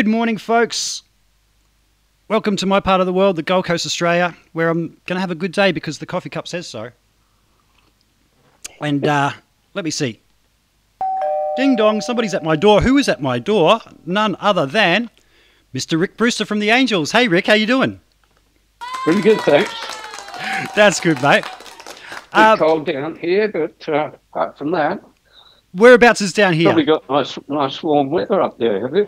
Good morning, folks. Welcome to my part of the world, the Gold Coast, Australia, where I'm going to have a good day because the coffee cup says so. And uh, let me see. Ding dong, somebody's at my door. Who is at my door? None other than Mr. Rick Brewster from the Angels. Hey, Rick, how you doing? Pretty good, thanks. That's good, mate. Uh, cold down here, but uh, apart from that, whereabouts is down here? probably got nice, nice warm weather up there, have you?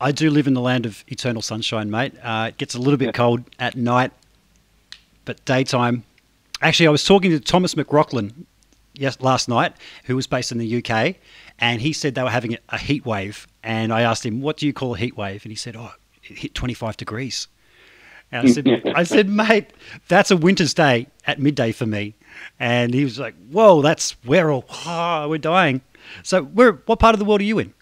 I do live in the land of eternal sunshine, mate. Uh, it gets a little bit cold at night, but daytime. Actually, I was talking to Thomas McRockland yes, last night, who was based in the UK, and he said they were having a heat wave. And I asked him, "What do you call a heat wave?" And he said, "Oh, it hit 25 degrees." And I said, "I said, mate, that's a winter's day at midday for me." And he was like, "Whoa, that's we're all ah, we're dying." So, where what part of the world are you in?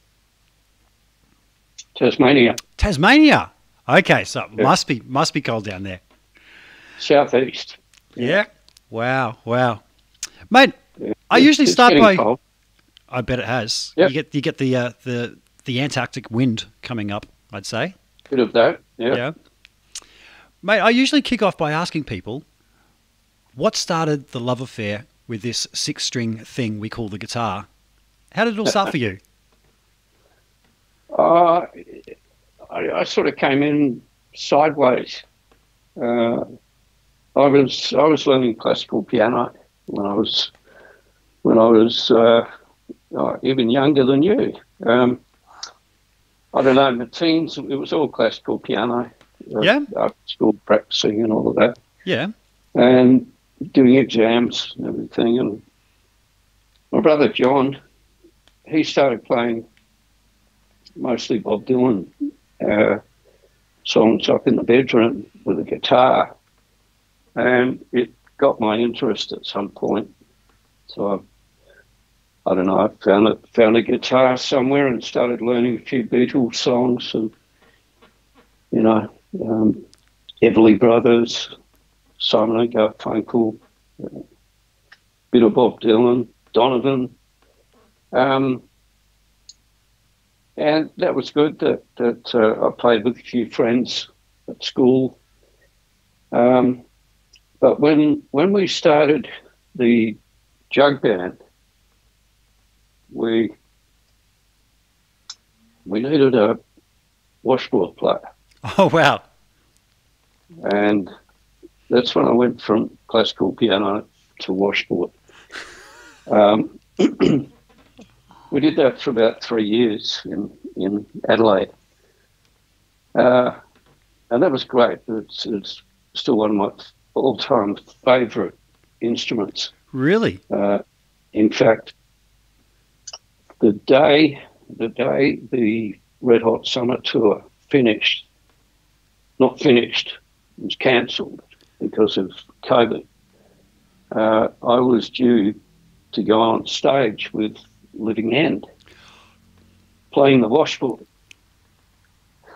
Tasmania, Tasmania. Okay, so it Yeah. must be must be cold down there. southeast. Yeah. Wow. Wow. Mate, Yeah. I usually It's start by- cold. I bet it has. Yep. You get you get the uh, the the Antarctic wind coming up. I'd say. Bit of that, yeah. Yeah. Mate, I usually kick off by asking people what started the love affair with this six string thing we call the guitar. How did it all start for you? Uh, I, I sort of came in sideways. Uh, I was I was learning classical piano when I was when I was uh, uh, even younger than you. Um, I don't know in the teens it was all classical piano. uh, Yeah. After school practicing and all of that, Yeah. and doing exams and everything. And my brother John, he started playing mostly Bob Dylan uh, songs up in the bedroom with a guitar, and it got my interest at some point. So I, I don't know. I found a found a guitar somewhere and started learning a few Beatles songs and you know um, Everly Brothers, Simon and Garfunkel, uh, bit of Bob Dylan, Donovan. Um, and that was good that, that uh, I played with a few friends at school. Um, but when when we started the jug band, we we needed a washboard player. Oh wow. And that's when I went from classical piano to washboard. Um, we did that for about three years in, in Adelaide. Uh, and that was great. It's, it's still one of my all time favourite instruments. Really? Uh, in fact, the day the day the Red Hot Summer Tour finished, not finished, it was cancelled because of COVID. Uh, I was due to go on stage with Living End, playing the washboard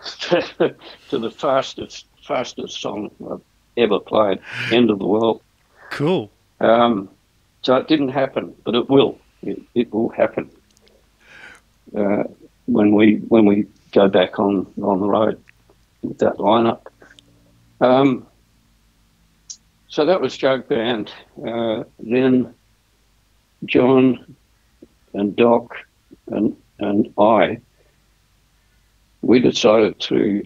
to the fastest fastest song I've ever played, "End of the World." Cool. Um, so it didn't happen, but it will. It, it will happen uh, when we when we go back on on the road with that lineup. Um, so that was Jug Band. Uh, then John and Doc and and I we decided to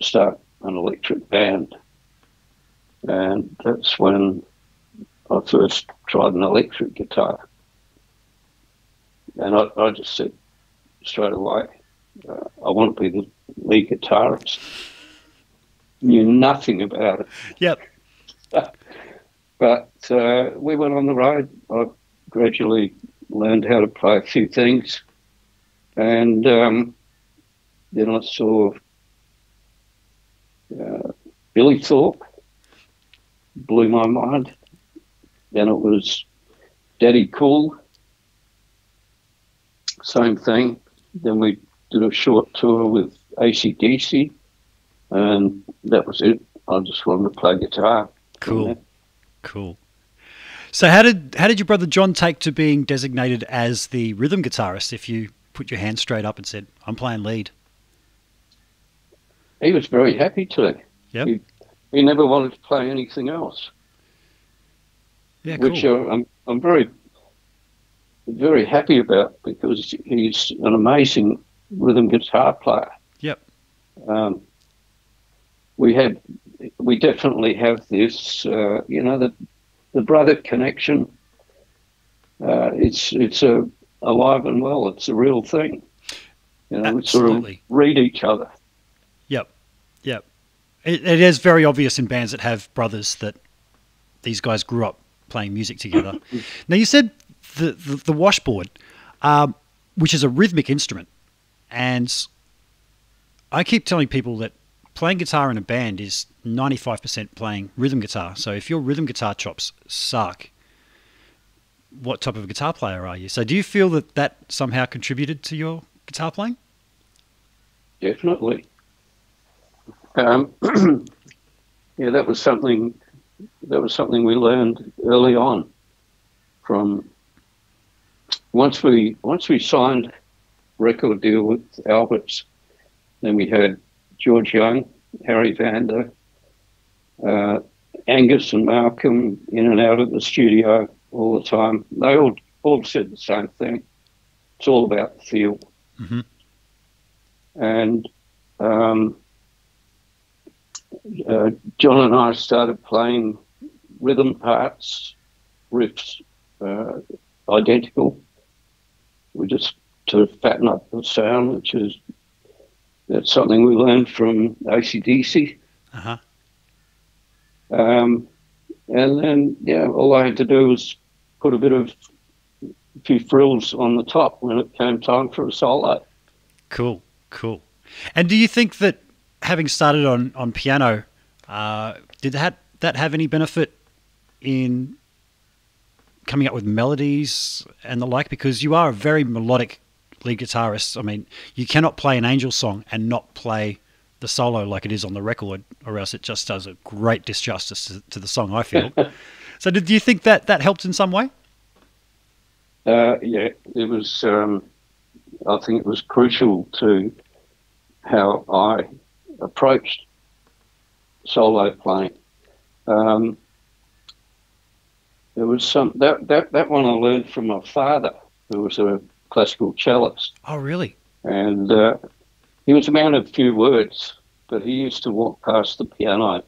start an electric band, and that's when I first tried an electric guitar. And I, I just said straight away, uh, I want to be the lead guitarist. Knew nothing about it. Yep. But uh, we went on the road. I gradually learned how to play a few things. And um, then I saw uh, Billy Thorpe, blew my mind. Then it was Daddy Cool, same thing. Then we did a short tour with ACDC, and that was it. I just wanted to play guitar. Cool. Cool. So how did how did your brother John take to being designated as the rhythm guitarist if you put your hand straight up and said, I'm playing lead? he was very happy to. Yep. He, he never wanted to play anything else, Yeah, cool. which uh, I'm, I'm very, very happy about because he's an amazing rhythm guitar player. Yep. Um, we had, we definitely have this, uh, you know, the, the brother connection. Uh, it's it's a alive and well. It's a real thing. You know, we sort of Absolutely. read each other. Yep. Yep. It, it is very obvious in bands that have brothers that these guys grew up playing music together. now, you said the, the, the washboard, um, which is a rhythmic instrument. And I keep telling people that playing guitar in a band is 95% playing rhythm guitar. So if your rhythm guitar chops suck, what type of guitar player are you? So do you feel that that somehow contributed to your guitar playing? Definitely. Um, yeah, that was something. That was something we learned early on. From once we once we signed record deal with Alberts, then we had George Young, Harry Vanda, uh, Angus and Malcolm in and out of the studio all the time. They all all said the same thing. It's all about the feel. Mhm. And um, uh, John and I started playing rhythm parts, riffs, uh, identical. We just to fatten up the sound, which is that's something we learned from ACDC. Uh huh. Um, and then, yeah, all I had to do was put a bit of a few frills on the top when it came time for a solo. Cool, cool. And do you think that having started on on piano, uh, did that that have any benefit in coming up with melodies and the like? Because you are a very melodic lead guitarist. I mean, you cannot play an Angel song and not play the solo like it is on the record, or else it just does a great disjustice to, to the song. I feel. so, did you think that that helped in some way? Uh, yeah, it was. Um, I think it was crucial to how I approached solo playing. Um, there was some that, that that one I learned from my father, who was a classical cellist, Oh, really? and uh, he was a man of few words, but he used to walk past the piano,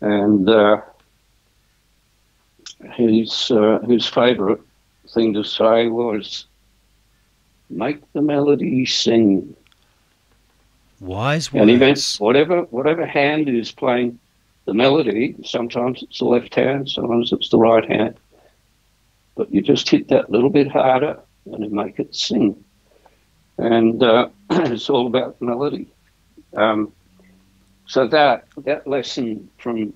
and uh, his uh, his favourite thing to say was, "Make the melody sing." Wise words. And he meant whatever whatever hand is playing the melody. Sometimes it's the left hand, sometimes it's the right hand. But you just hit that little bit harder, and it make it sing. And uh, it's all about melody. Um, so that that lesson from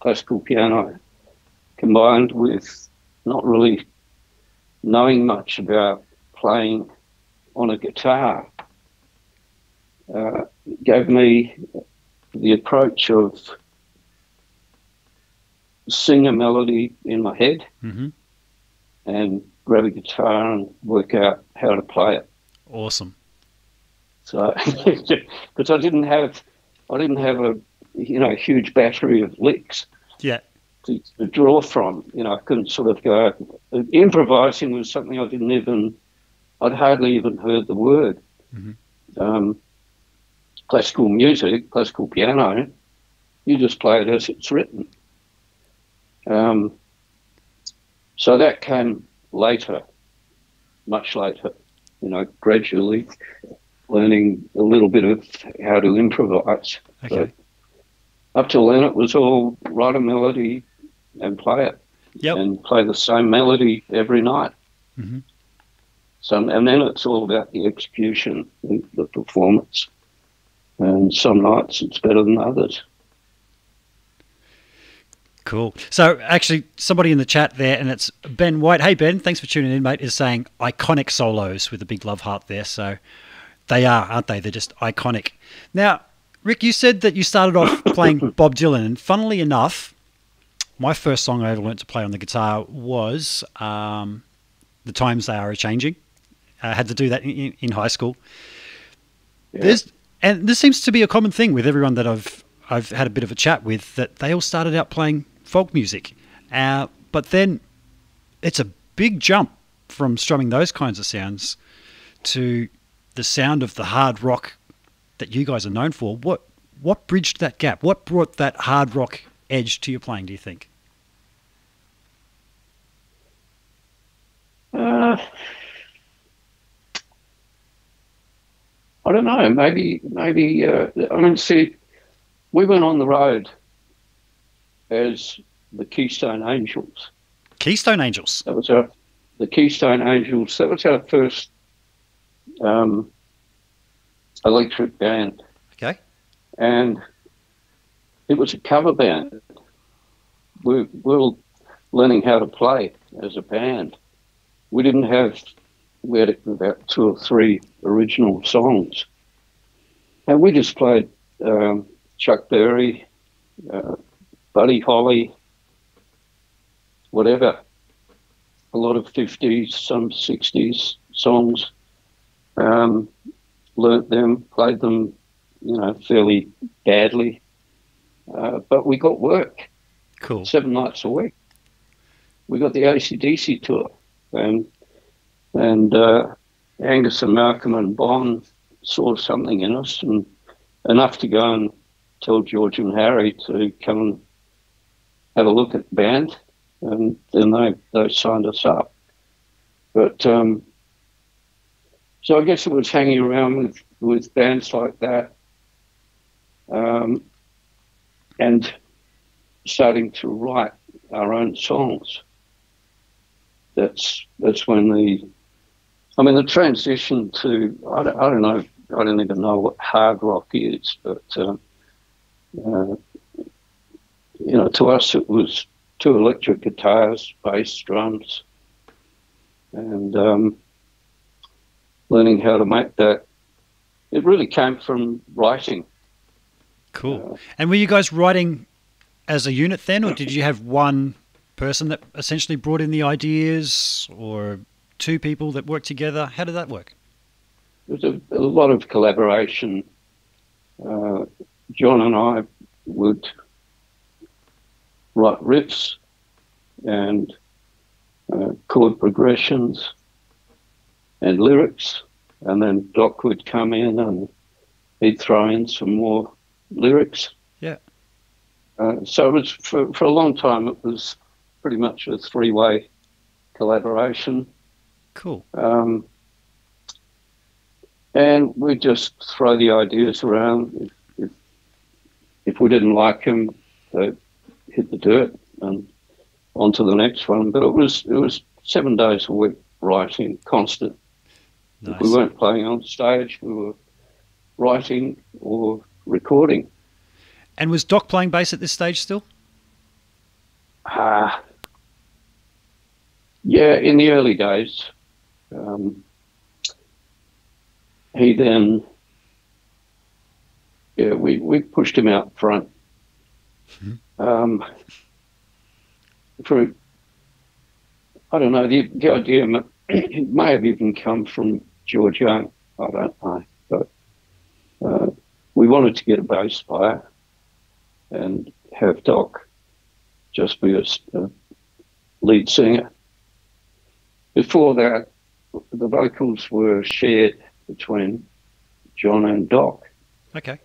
classical piano, combined with not really knowing much about playing on a guitar, uh, gave me the approach of sing a melody in my head hmm and grab a guitar and work out how to play it. Awesome. So, because I didn't have, I didn't have a, you know, huge battery of licks Yeah. to, to draw from. You know, I couldn't sort of go. Improvising was something I didn't even, I'd hardly even heard the word. Mhm. Um, classical music, classical piano, you just play it as it's written. Um, so that came later, much later, you know, gradually learning a little bit of how to improvise. Okay. up till then, it was all write a melody and play it, Yep. and play the same melody every night. Mhm. So, and then it's all about the execution, the, the performance. And some nights it's better than others. Cool. So actually, somebody in the chat there, and it's Ben White. Hey Ben, thanks for tuning in, mate. Is saying iconic solos with a big love heart there. So they are, aren't they? They're just iconic. Now, Rick, you said that you started off playing Bob Dylan, and funnily enough, my first song I ever learned to play on the guitar was um, "The Times They Are a Changing." I had to do that in, in, in high school. Yeah. There's And this seems to be a common thing with everyone that I've I've had a bit of a chat with that they all started out playing folk music, uh, but then it's a big jump from strumming those kinds of sounds to the sound of the hard rock that you guys are known for. What what bridged that gap? What brought that hard rock edge to your playing? Do you think? Uh, I don't know. Maybe, maybe. Uh, I mean, see, we went on the road as the Keystone Angels. Keystone Angels. That was our the Keystone Angels. That was our first um, electric band. Okay. And it was a cover band. We, we were learning how to play as a band. We didn't have, we had about two or three original songs. And we just played um, Chuck Berry, uh, Buddy Holly, whatever. A lot of 50s, some 60s songs. Um, learnt them, played them, you know, fairly badly. Uh, but we got work. Cool. Seven nights a week. We got the ACDC tour. And, and uh, Angus and Malcolm and Bon saw something in us and enough to go and tell George and Harry to come and have a look at the band. And then they, they signed us up. But um, so I guess it was hanging around with, with bands like that um, and starting to write our own songs. That's that's when the, I mean, the transition to I don't, I don't know I don't even know what hard rock is, but um, uh, you know, to us it was two electric guitars, bass, drums, and um, learning how to make that. It really came from writing. Cool. Uh, and were you guys writing as a unit then, or did you have one person that essentially brought in the ideas, or two people that worked together? How did that work? There was a, a lot of collaboration. Uh, John and I would write riffs and uh, chord progressions and lyrics, and then Doc would come in and he'd throw in some more lyrics. Yeah. Uh, so it was for, for a long time. It was pretty much a three-way collaboration. Cool. Um, and we just throw the ideas around. If, if, if we didn't like them, they hit the dirt and on to the next one. But it was it was seven days a week writing, constant. Nice. We weren't playing on stage, we were writing or recording. And was Doc playing bass at this stage still? Ah, uh, yeah, in the early days. Um, he then, yeah, we, we pushed him out front. Mm-hmm. Um, for, I don't know, the, the idea it may have even come from George Young. I don't know, but uh, we wanted to get a bass player and have Doc just be a, a lead singer. Before that, the vocals were shared between John and Doc. Okay.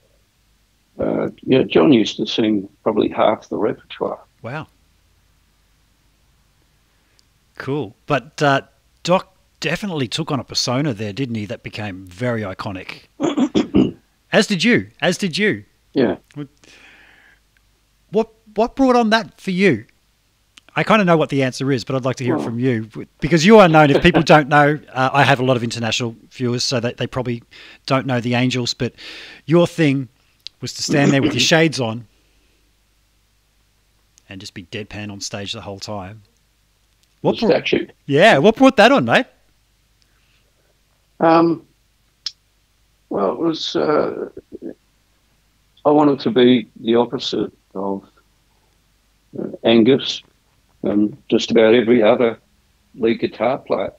Uh, yeah, John used to sing probably half the repertoire. Wow. Cool. But uh, Doc definitely took on a persona there, didn't he? That became very iconic. As did you. As did you. Yeah. What What brought on that for you? I kind of know what the answer is, but I'd like to hear well, it from you because you are known. If people don't know, uh, I have a lot of international viewers, so that they probably don't know the Angels. But your thing was to stand there with your shades on and just be deadpan on stage the whole time. What brought, statue? Yeah, what brought that on, mate? Um, well, it was. Uh, I wanted to be the opposite of uh, Angus and just about every other lead guitar player.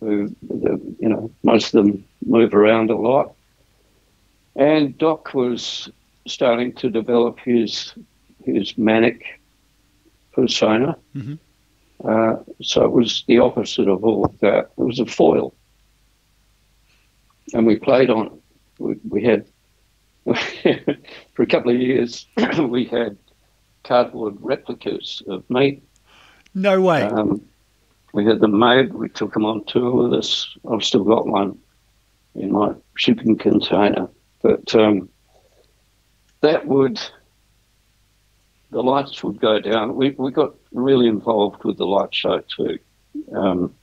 Who, you know, most of them move around a lot. And Doc was starting to develop his his manic persona. Mhm. Uh, so it was the opposite of all of that. It was a foil. And we played on it. We, we had, for a couple of years, we had cardboard replicas of me. No way. Um, we had them made. We took them on tour with us. I've still got one in my shipping container. But um, that would, the lights would go down. We, we got really involved with the light show too. Um,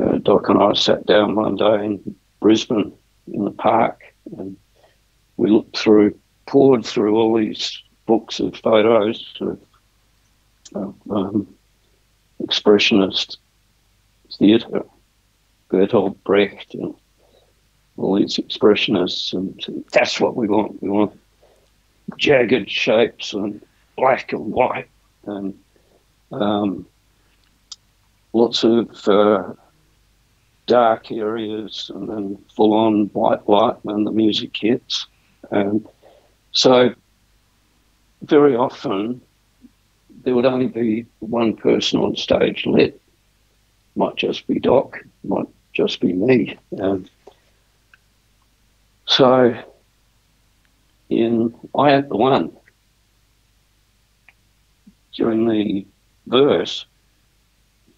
uh, Doc and I sat down one day in Brisbane in the park and we looked through, poured through all these books of photos of, of um, expressionist theatre, Bertolt Brecht, and all these expressionists, and that's what we want. We want jagged shapes and black and white, and um, lots of uh, dark areas, and then full-on white light when the music hits, and so very often there would only be one person on stage lit. Might just be Doc, might just be me. Um, so in I Am the One, during the verse,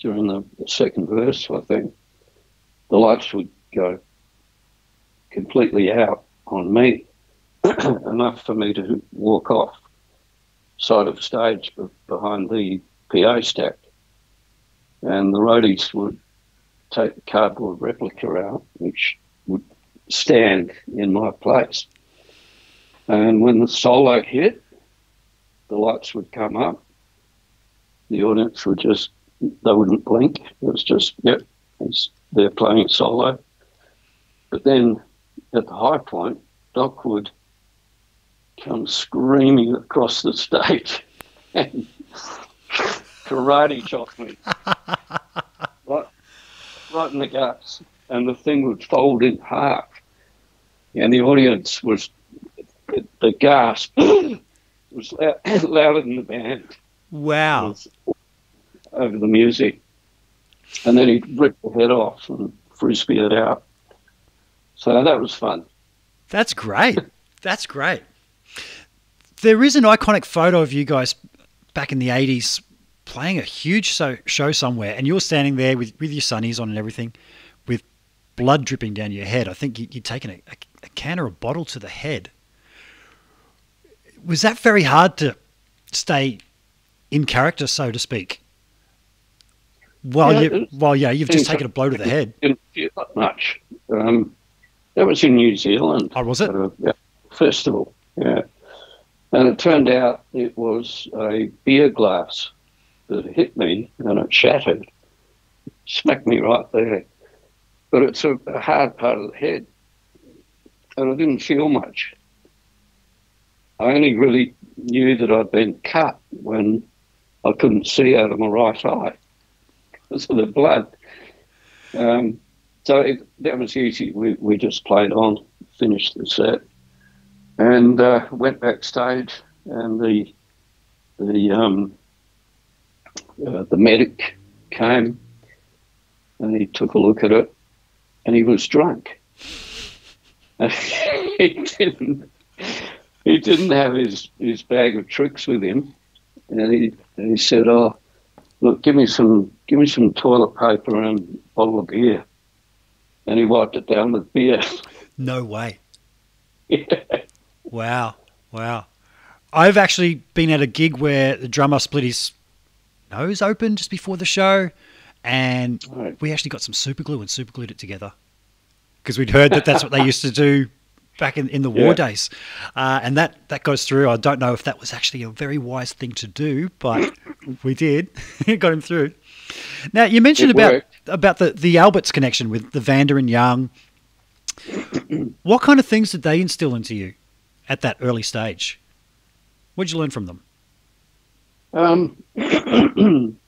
during the, second verse, I think, the lights would go completely out on me, enough for me to walk off side of stage behind the PA stack. And the roadies would take the cardboard replica out, which stand in my place. And when the solo hit, the lights would come up. The audience would just, they wouldn't blink. It was just, yep, it's, they're playing solo. But then at the high point, Doc would come screaming across the stage and karate chop me right, right in the guts, and the thing would fold in half, and the audience was the gasp was lou- louder than the band wow. over the music, and then he'd rip the head off and frisbee it out. So that was fun. That's great. That's great. There is an iconic photo of you guys back in the 80s playing a huge so- show somewhere, and you're standing there with, with your sunnies on and everything, blood dripping down your head. I think you, you'd taken a, a, can or a bottle to the head. Was that very hard to stay in character, so to speak? While Yeah, you, while yeah, you've just taken a blow to the head. Didn't feel that much. Um, that was in New Zealand. Oh, was it? a yeah, festival. Yeah, and it turned out it was a beer glass that hit me and it shattered, smacked me right there. But it's a, hard part of the head, and I didn't feel much. I only really knew that I'd been cut when I couldn't see out of my right eye because of the blood. Um, so it, that was easy. We, we just played on, finished the set, and uh, went backstage. And the the um, uh, the medic came, and he took a look at it, and he was drunk. he didn't he didn't have his, his bag of tricks with him, and he and he said, "Oh, look, give me some give me some toilet paper and a bottle of beer." And he wiped it down with beer. No way. Wow. Wow. I've actually been at a gig where the drummer split his nose open just before the show, and Right. we actually got some super glue and super glued it together because we'd heard that that's what they used to do back in, in the war Yeah. days. Uh, and that, that goes through. I don't know if that was actually a very wise thing to do, but we did. it got him through. Now, you mentioned It about worked. about the, the Alberts connection with the Vanda and Young. what kind of things did they instill into you at that early stage? What did you learn from them? Um,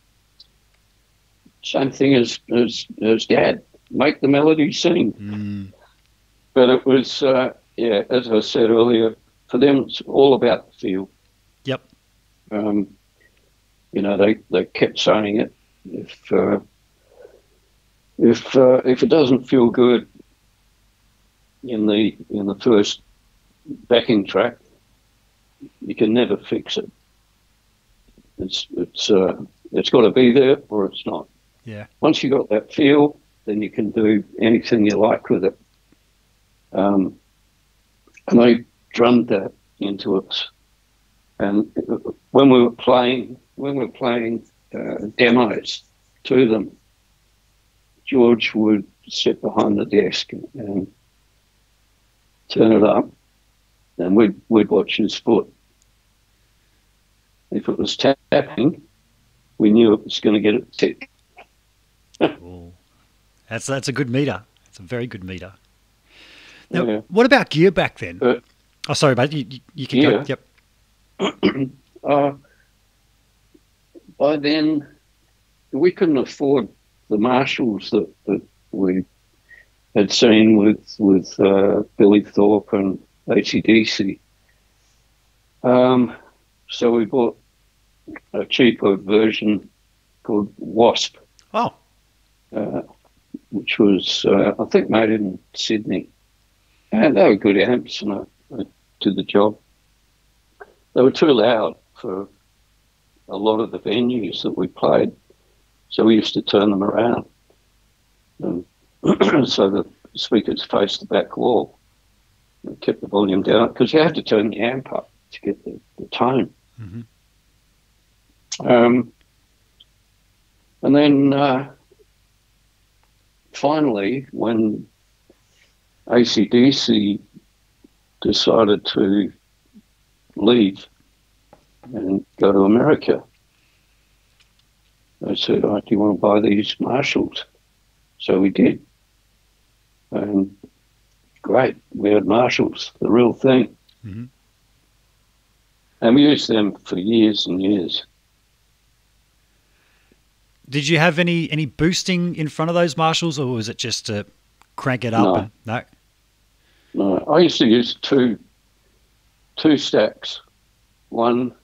same thing as, as as Dad. Make the melody sing. Mm, But it was uh, yeah, as I said earlier, for them it's all about the feel. Yep. Um, you know, they, they kept saying it. If uh, if uh, if it doesn't feel good in the in the first backing track, you can never fix it. It's it's uh, it's got to be there or it's not. Yeah. Once you got that feel, then you can do anything you like with it. Um, and they drummed that into us. And when we were playing, when we were playing uh, demos to them, George would sit behind the desk and turn it up, and we'd we'd watch his foot. If it was tapping, we knew it was going to get it tick. That's that's a good meter. It's a very good meter. Now, Yeah. what about gear back then? Uh, oh, sorry, mate. You, you, can go. Yep. Uh, by then, we couldn't afford the Marshalls that, that we had seen with with uh, Billy Thorpe and ACDC. Um, so we bought a cheaper version called Wasp, Oh, uh, which was, uh, I think, made in Sydney. And they were good amps and I, I did the job. They were too loud for a lot of the venues that we played, so we used to turn them around. And so the speakers faced the back wall. We kept the volume down because you had to turn the amp up to get the, the tone. Mhm. Um, and then uh, finally, when ACDC decided to leave and go to America, they said, oh, Do you want to buy these Marshalls? So we did. And great, we had Marshalls, the real thing. Mhm. And we used them for years and years. Did you have any any boosting in front of those Marshalls, or was it just to crank it up? No. And, no. No, I used to use two two stacks, one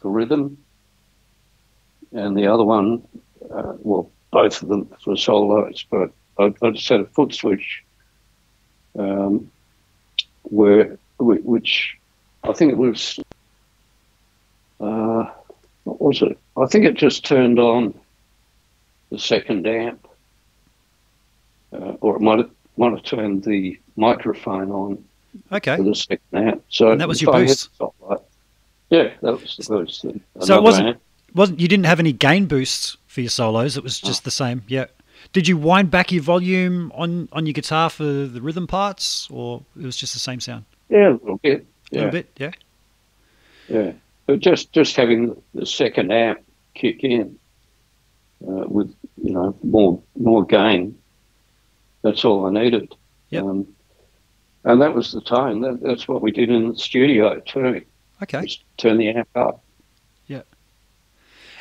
for rhythm, and the other one, uh, well, both of them for solos. But I, I just had a foot switch, um, where which I think it was. Uh, what was it? I think it just turned on the second amp, uh, or it might have might have turned the microphone on Okay. for the second amp. So And that was your boost? the top light- yeah, that was the boost. So it wasn't- amp. Wasn't you didn't have any gain boosts for your solos? It was just the same. Yeah. Did you wind back your volume on on your guitar for the rhythm parts, or it was just the same sound? Yeah, a little bit. A Yeah, little bit. Yeah. yeah. But just just having the second amp kick in uh, with you know more more gain. That's all I needed. Yep. Um, and that was the time. That, that's what we did in the studio too. Okay. Just turn the amp up. Yeah.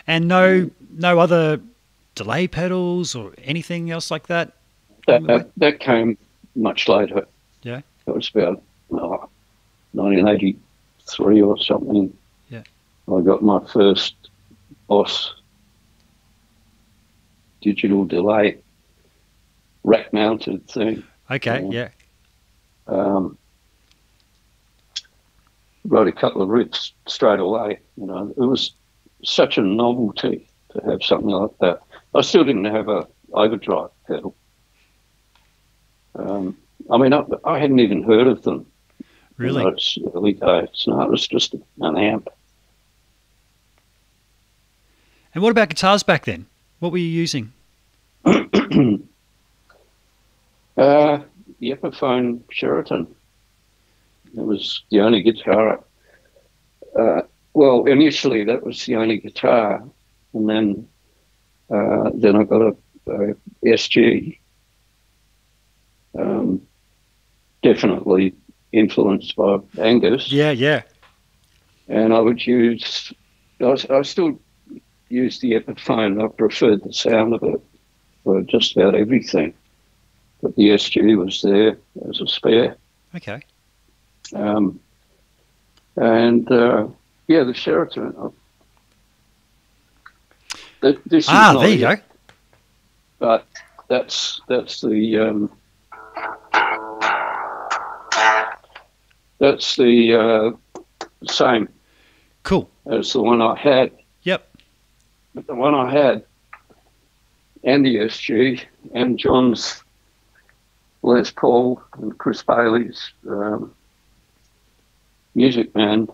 And no no other delay pedals or anything else like that. That, that, that came much later. Yeah. It was about oh, 1983 or something. I got my first Boss digital delay rack mounted thing. Okay. Yeah. Yeah. Um, wrote a couple of riffs straight away. You know, it was such a novelty to have something like that. I still didn't have a overdrive pedal. Um, I mean, I, I hadn't even heard of them. Really. those early days. No, it was just an amp. And what about guitars back then? What were you using? Uh, the Epiphone Sheraton. It was the only guitar. Uh, well, initially that was the only guitar, and then uh, then I got a, a SG. Um, definitely influenced by Angus, Yeah. Yeah. and I would use. I, I still use the Epiphone. I preferred the sound of it for just about everything. But the SG was there as a spare. Okay. Um, and uh, yeah, the Sheraton. uh, th- This Ah, there you it, go. But that's that's the um, that's the uh, same Cool. as the one I had. But the one I had, and the SG, and John's Les Paul and Chris Bailey's um, Music Man,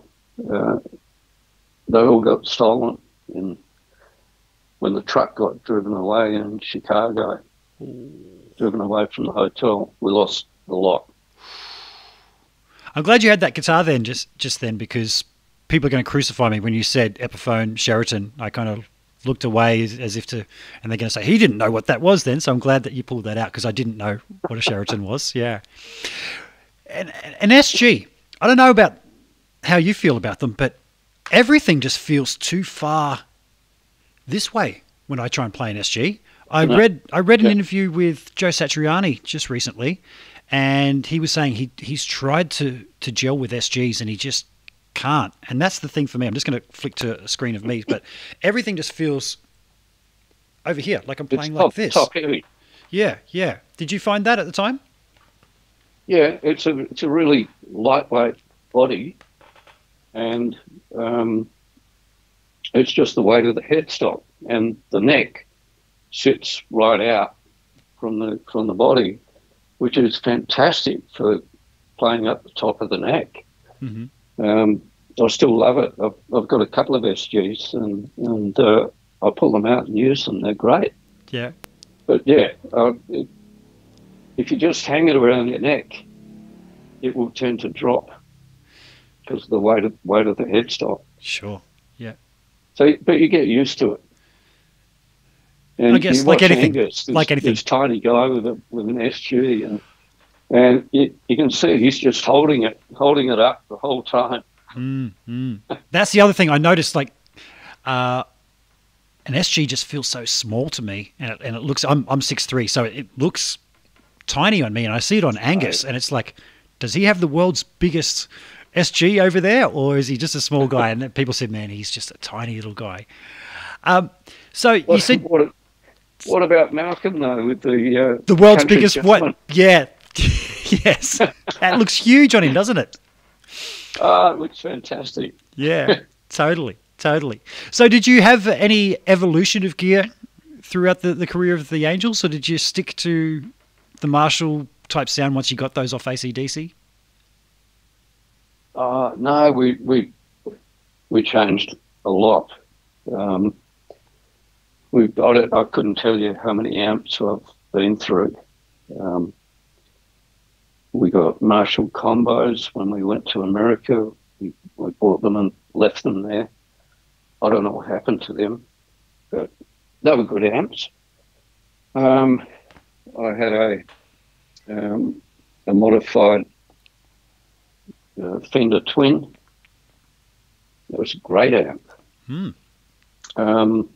uh, they all got stolen in when the truck got driven away in Chicago, driven away from the hotel. We lost the lot. I'm glad you had that guitar then, just just then, because people are going to crucify me when you said Epiphone Sheraton. I kind of looked away as, as if to, and they're going to say he didn't know what that was then. So I'm glad that you pulled that out because I didn't know what a Sheraton was. Yeah, and an SG. I don't know about how you feel about them, but everything just feels too far this way when I try and play an SG. I No. read I read an Yeah. interview with Joe Satriani just recently, and he was saying he he's tried to to gel with SGs and he just can't. And that's the thing for me. I'm just going to flick to a screen of me, but everything just feels over here like I'm It's playing top, like this. top heavy. Yeah, yeah. Did you find that at the time? Yeah, it's a it's a really lightweight body, and um, it's just the weight of the headstock and the neck sits right out from the from the body, which is fantastic for playing up the top of the neck. hmm Um, I still love it. I've, I've got a couple of SGs and and uh, I pull them out and use them. They're great. Yeah. But yeah, uh, it, if you just hang it around your neck, it will tend to drop because of the weight of weight of the headstock. Sure. Yeah. So, but you get used to it. And I guess like anything, Angus, this, like anything. this tiny guy with a with an SG, and and you, you can see he's just holding it, holding it up the whole time. Mm, mm. That's the other thing I noticed. Like, uh, an SG just feels so small to me, and it, and it looks. I'm I'm six three, so it looks tiny on me, and I see it on Angus, and it's like, does he have the world's biggest SG over there, or is he just a small guy? And people said, man, he's just a tiny little guy. Um, so you said what, what about Malcolm though with the uh, the world's biggest what? Yeah, yes, that looks huge on him, doesn't it? Ah, it looks fantastic. Yeah, totally, totally. So, did you have any evolution of gear throughout the, the career of the Angels, or did you stick to the Marshall type sound once you got those off ACDC? Uh, no, we we we changed a lot. Um, we've got it. I couldn't tell you how many amps I've been through. Um, we got Marshall combos when we went to America. We, we bought them and left them there. I don't know what happened to them, but they were good amps. Um, I had a um, a modified uh, Fender Twin. That was a great amp. Hmm. Um,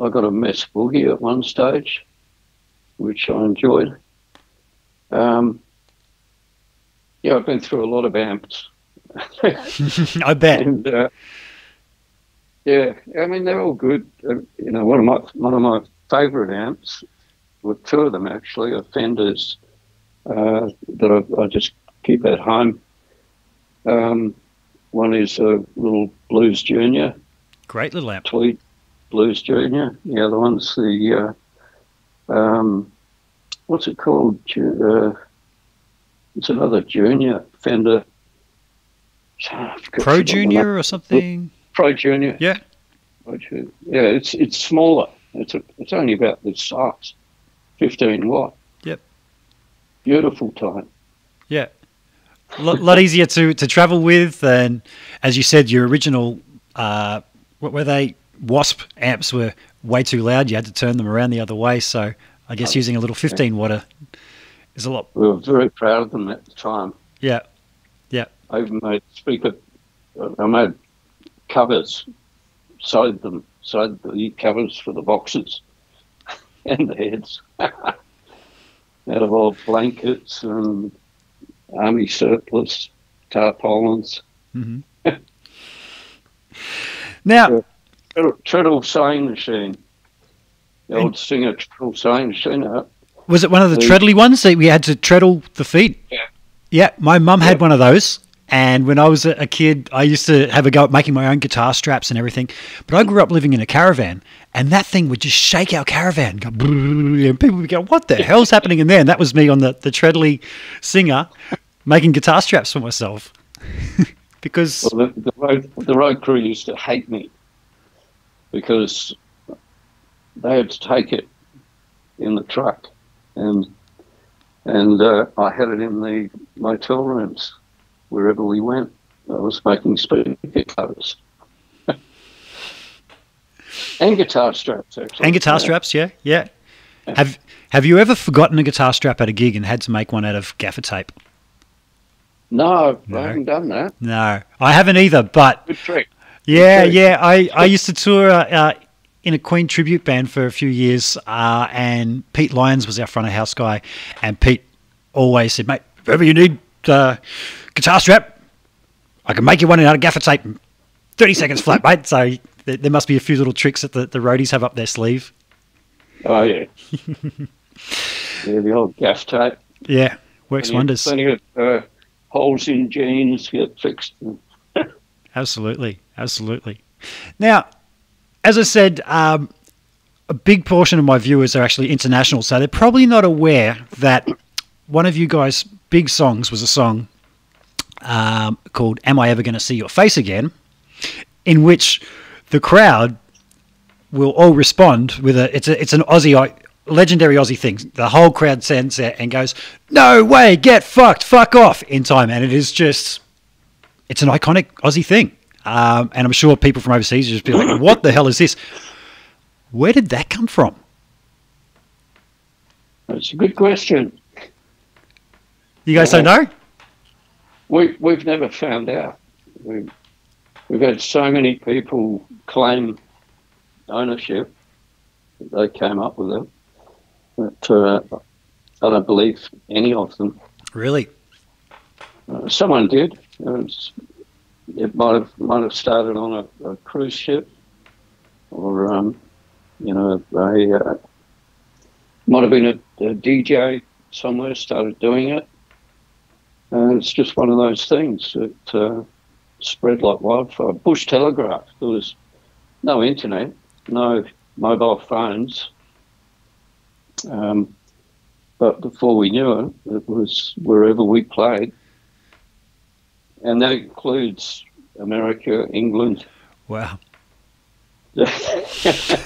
I got a Mesa Boogie at one stage, which I enjoyed. Um, yeah, I've been through a lot of amps. I bet. and uh, yeah, I mean they're all good. Uh, you know, one of my one of my favourite amps, well, two of them actually, are Fenders uh, that I, I just keep at home. Um, one is a little Blues Junior, Great little amp. Tweed Blues Junior. The other one's the uh, um, what's it called? Uh, it's another Junior Fender. Pro Junior or something. Pro Junior. Yeah. Pro Junior. Yeah, it's it's smaller. It's a, it's only about this size, fifteen watt. Yep. Beautiful time. Yeah. A lot, lot easier to, to travel with. And as you said, your original, uh, what were they? Wasp amps were way too loud. You had to turn them around the other way. So I guess Oh, using a little 15 watter is a lot. We were very proud of them at the time. Yeah. Yeah. I even made speaker. I made covers, sewed them, sewed the covers for the boxes and the heads out of old blankets and army surplus, tarpaulins. hmm now, Treadle, treadle sewing machine. The old Singer treadle sewing machine. Was it one of the treadly ones that we had to treadle the feet? Yeah. Yeah, my mum had one of those. And when I was a kid, I used to have a go at making my own guitar straps and everything. But I grew up living in a caravan, and that thing would just shake our caravan. Go, and people would go, "What the hell's happening in there?" And that was me on the the Treadly Singer, making guitar straps for myself. because well, the, the, road, the road crew used to hate me because they had to take it in the truck, and and uh, I had it in the motel rooms wherever we went. I was making speaker covers. and guitar straps, actually. and guitar Yeah. straps, yeah, yeah. Have Have you ever forgotten a guitar strap at a gig and had to make one out of gaffer tape? No, No. I haven't done that. No, I haven't either. But Good trick. yeah, yeah, I, I used to tour uh, uh, in a Queen tribute band for a few years, uh, and Pete Lyons was our front of house guy, and Pete always said, "Mate, if ever you need uh, guitar strap, I can make you one out of gaffer tape, thirty seconds flat, mate." So there, there must be a few little tricks that the, the roadies have up their sleeve. Oh, yeah. yeah, the old gaff tape. Yeah, works Plenty wonders. Plenty of uh, holes in jeans get fixed. Absolutely, absolutely. Now, as I said, um, a big portion of my viewers are actually international, so they're probably not aware that one of you guys' big songs was a song um, called "Am I Ever Going to See Your Face Again," in which the crowd will all respond with a it's a it's an Aussie legendary Aussie thing. The whole crowd stands there and goes, "No way, get fucked, fuck off!" in time, and it is just it's an iconic Aussie thing. Um, and I'm sure people from overseas just be like, "What the hell is this? Where did that come from?" That's a good question. You guys don't know? We, we've never found out. We've, we've had so many people claim ownership that they came up with it. But uh, I don't believe any of them. Really? Uh, someone did. It, was, it might have might have started on a, a cruise ship, or um, you know, uh, might have been a, a DJ somewhere started doing it, and it's just one of those things that uh, spread like wildfire. Bush telegraph. There was no internet, no mobile phones. Um, but before we knew it, it was wherever we played and that includes America, England. Wow. it's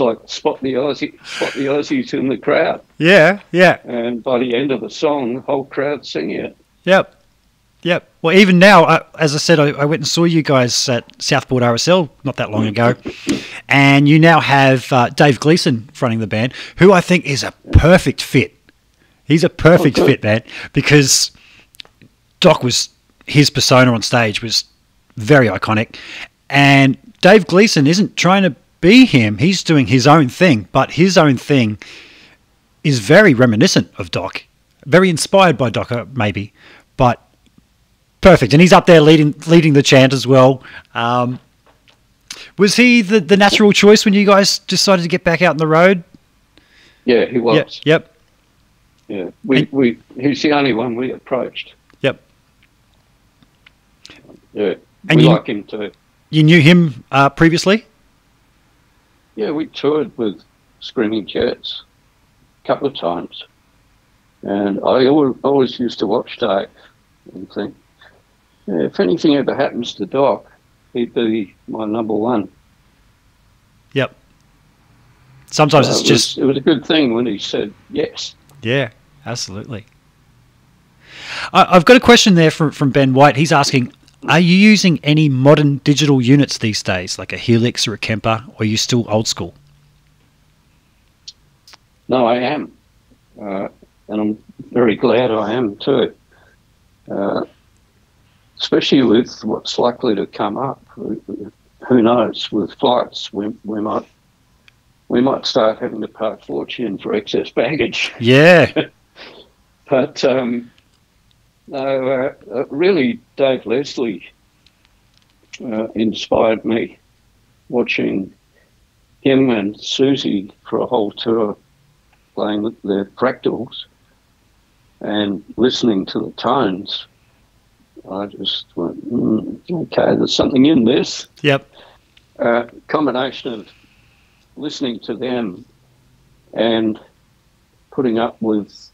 like spot the Aussie, spot the Aussies in the crowd, Yeah, yeah, and by the end of the song, the whole crowd singing it. yep, yep. Well, even now, uh, as I said, I, I went and saw you guys at Southport RSL not that long ago, and you now have uh, Dave Gleeson fronting the band, who I think is a perfect fit. He's a perfect Oh, fit, man, because Doc was his persona on stage was very iconic, and Dave Gleeson isn't trying to be him. He's doing his own thing, but his own thing is very reminiscent of Doc, very inspired by Doc, uh, maybe, but perfect. And he's up there leading leading the chant as well. Um, was he the, the natural choice when you guys decided to get back out on the road? Yeah, he was. Yep, yep, Yeah, we, And- we he's the only one we approached. Yeah, And we you- like him too. You knew him uh, previously. Yeah, we toured with Screaming Jets a couple of times, and I always, always used to watch Dave and think, yeah, if anything ever happens to Doc, he'd be my number one. Yep. Sometimes Uh, it's it was- just it was a good thing when he said yes. Yeah, absolutely. I, I've got a question there from, from Ben White. He's asking Are you using any modern digital units these days, like a Helix or a Kemper, or are you still old school? No, I am, uh, and I'm very glad I am too. Uh, especially with what's likely to come up. Who knows? With flights, we, we might we might start having to pay a fortune for excess baggage. Yeah, But um, no, uh, really, Dave Leslie uh, inspired me watching him and Susie for a whole tour playing with their fractals and listening to the tones. I just went, mm, okay, there's something in this. Yep. Uh, combination of listening to them and putting up with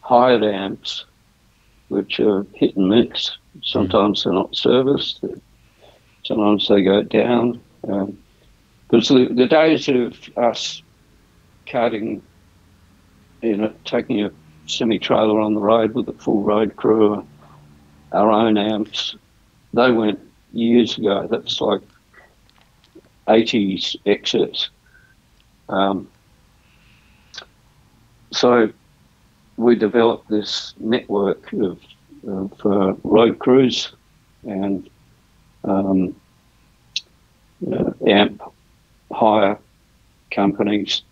hired amps, which are hit and miss. Sometimes they're not serviced, sometimes they go down. Because um, the, the days of us carting, you know, taking a semi trailer on the road with a full road crew, our own amps, they went years ago. That's like 80s excess. Um, so we developed this network of, of uh, road crews and um, uh, amp hire companies.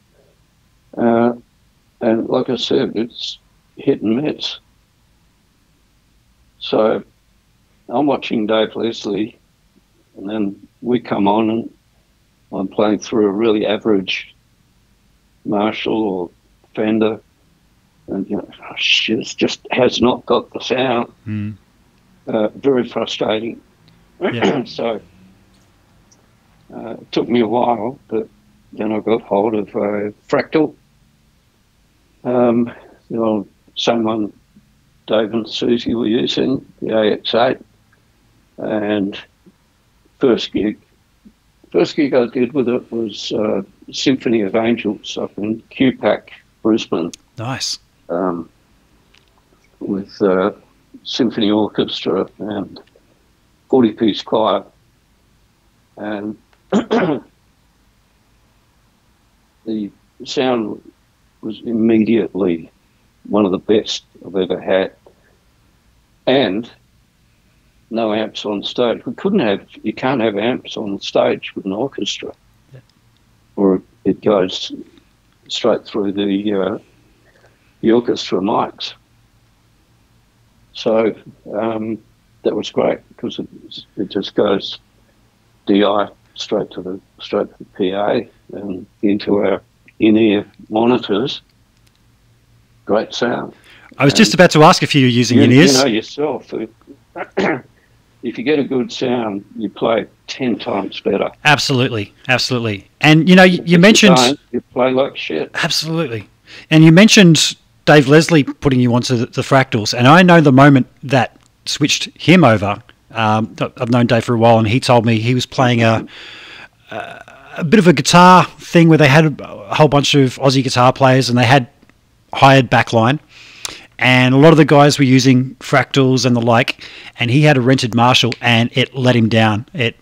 Uh, and like I said, it's hit and miss. So I'm watching Dave Leslie, and then we come on and I'm playing through a really average Marshall or Fender, and you know, shit, just has not got the sound. Mm. Uh, very frustrating. Yeah. so uh, it took me a while, but then I got hold of a fractal. Um, you know, someone, Dave and Susie were using the AX8, and first gig First gig I did with it was uh, Symphony of Angels up in QPAC, Brisbane. Nice. Um, with uh, symphony orchestra and 40 piece choir. And the sound was immediately one of the best I've ever had. And no amps on stage. We couldn't have, you can't have amps on stage with an orchestra, yeah. or it goes straight through the uh, the orchestra mics. So um, that was great because it, it just goes DI straight to the straight to the PA and into our in-ear monitors. Great sound. I was and just about to ask if you were using you, in-ears. You know yourself. if you get a good sound, you play ten times better. Absolutely, absolutely. And you know, you, you mentioned you, you, play like shit. Absolutely, and you mentioned Dave Leslie putting you onto the, the fractals, and I know the moment that switched him over. Um, I've known Dave for a while, and he told me he was playing a. a a bit of a guitar thing where they had a whole bunch of Aussie guitar players and they had hired backline and a lot of the guys were using fractals and the like and he had a rented marshall and it let him down it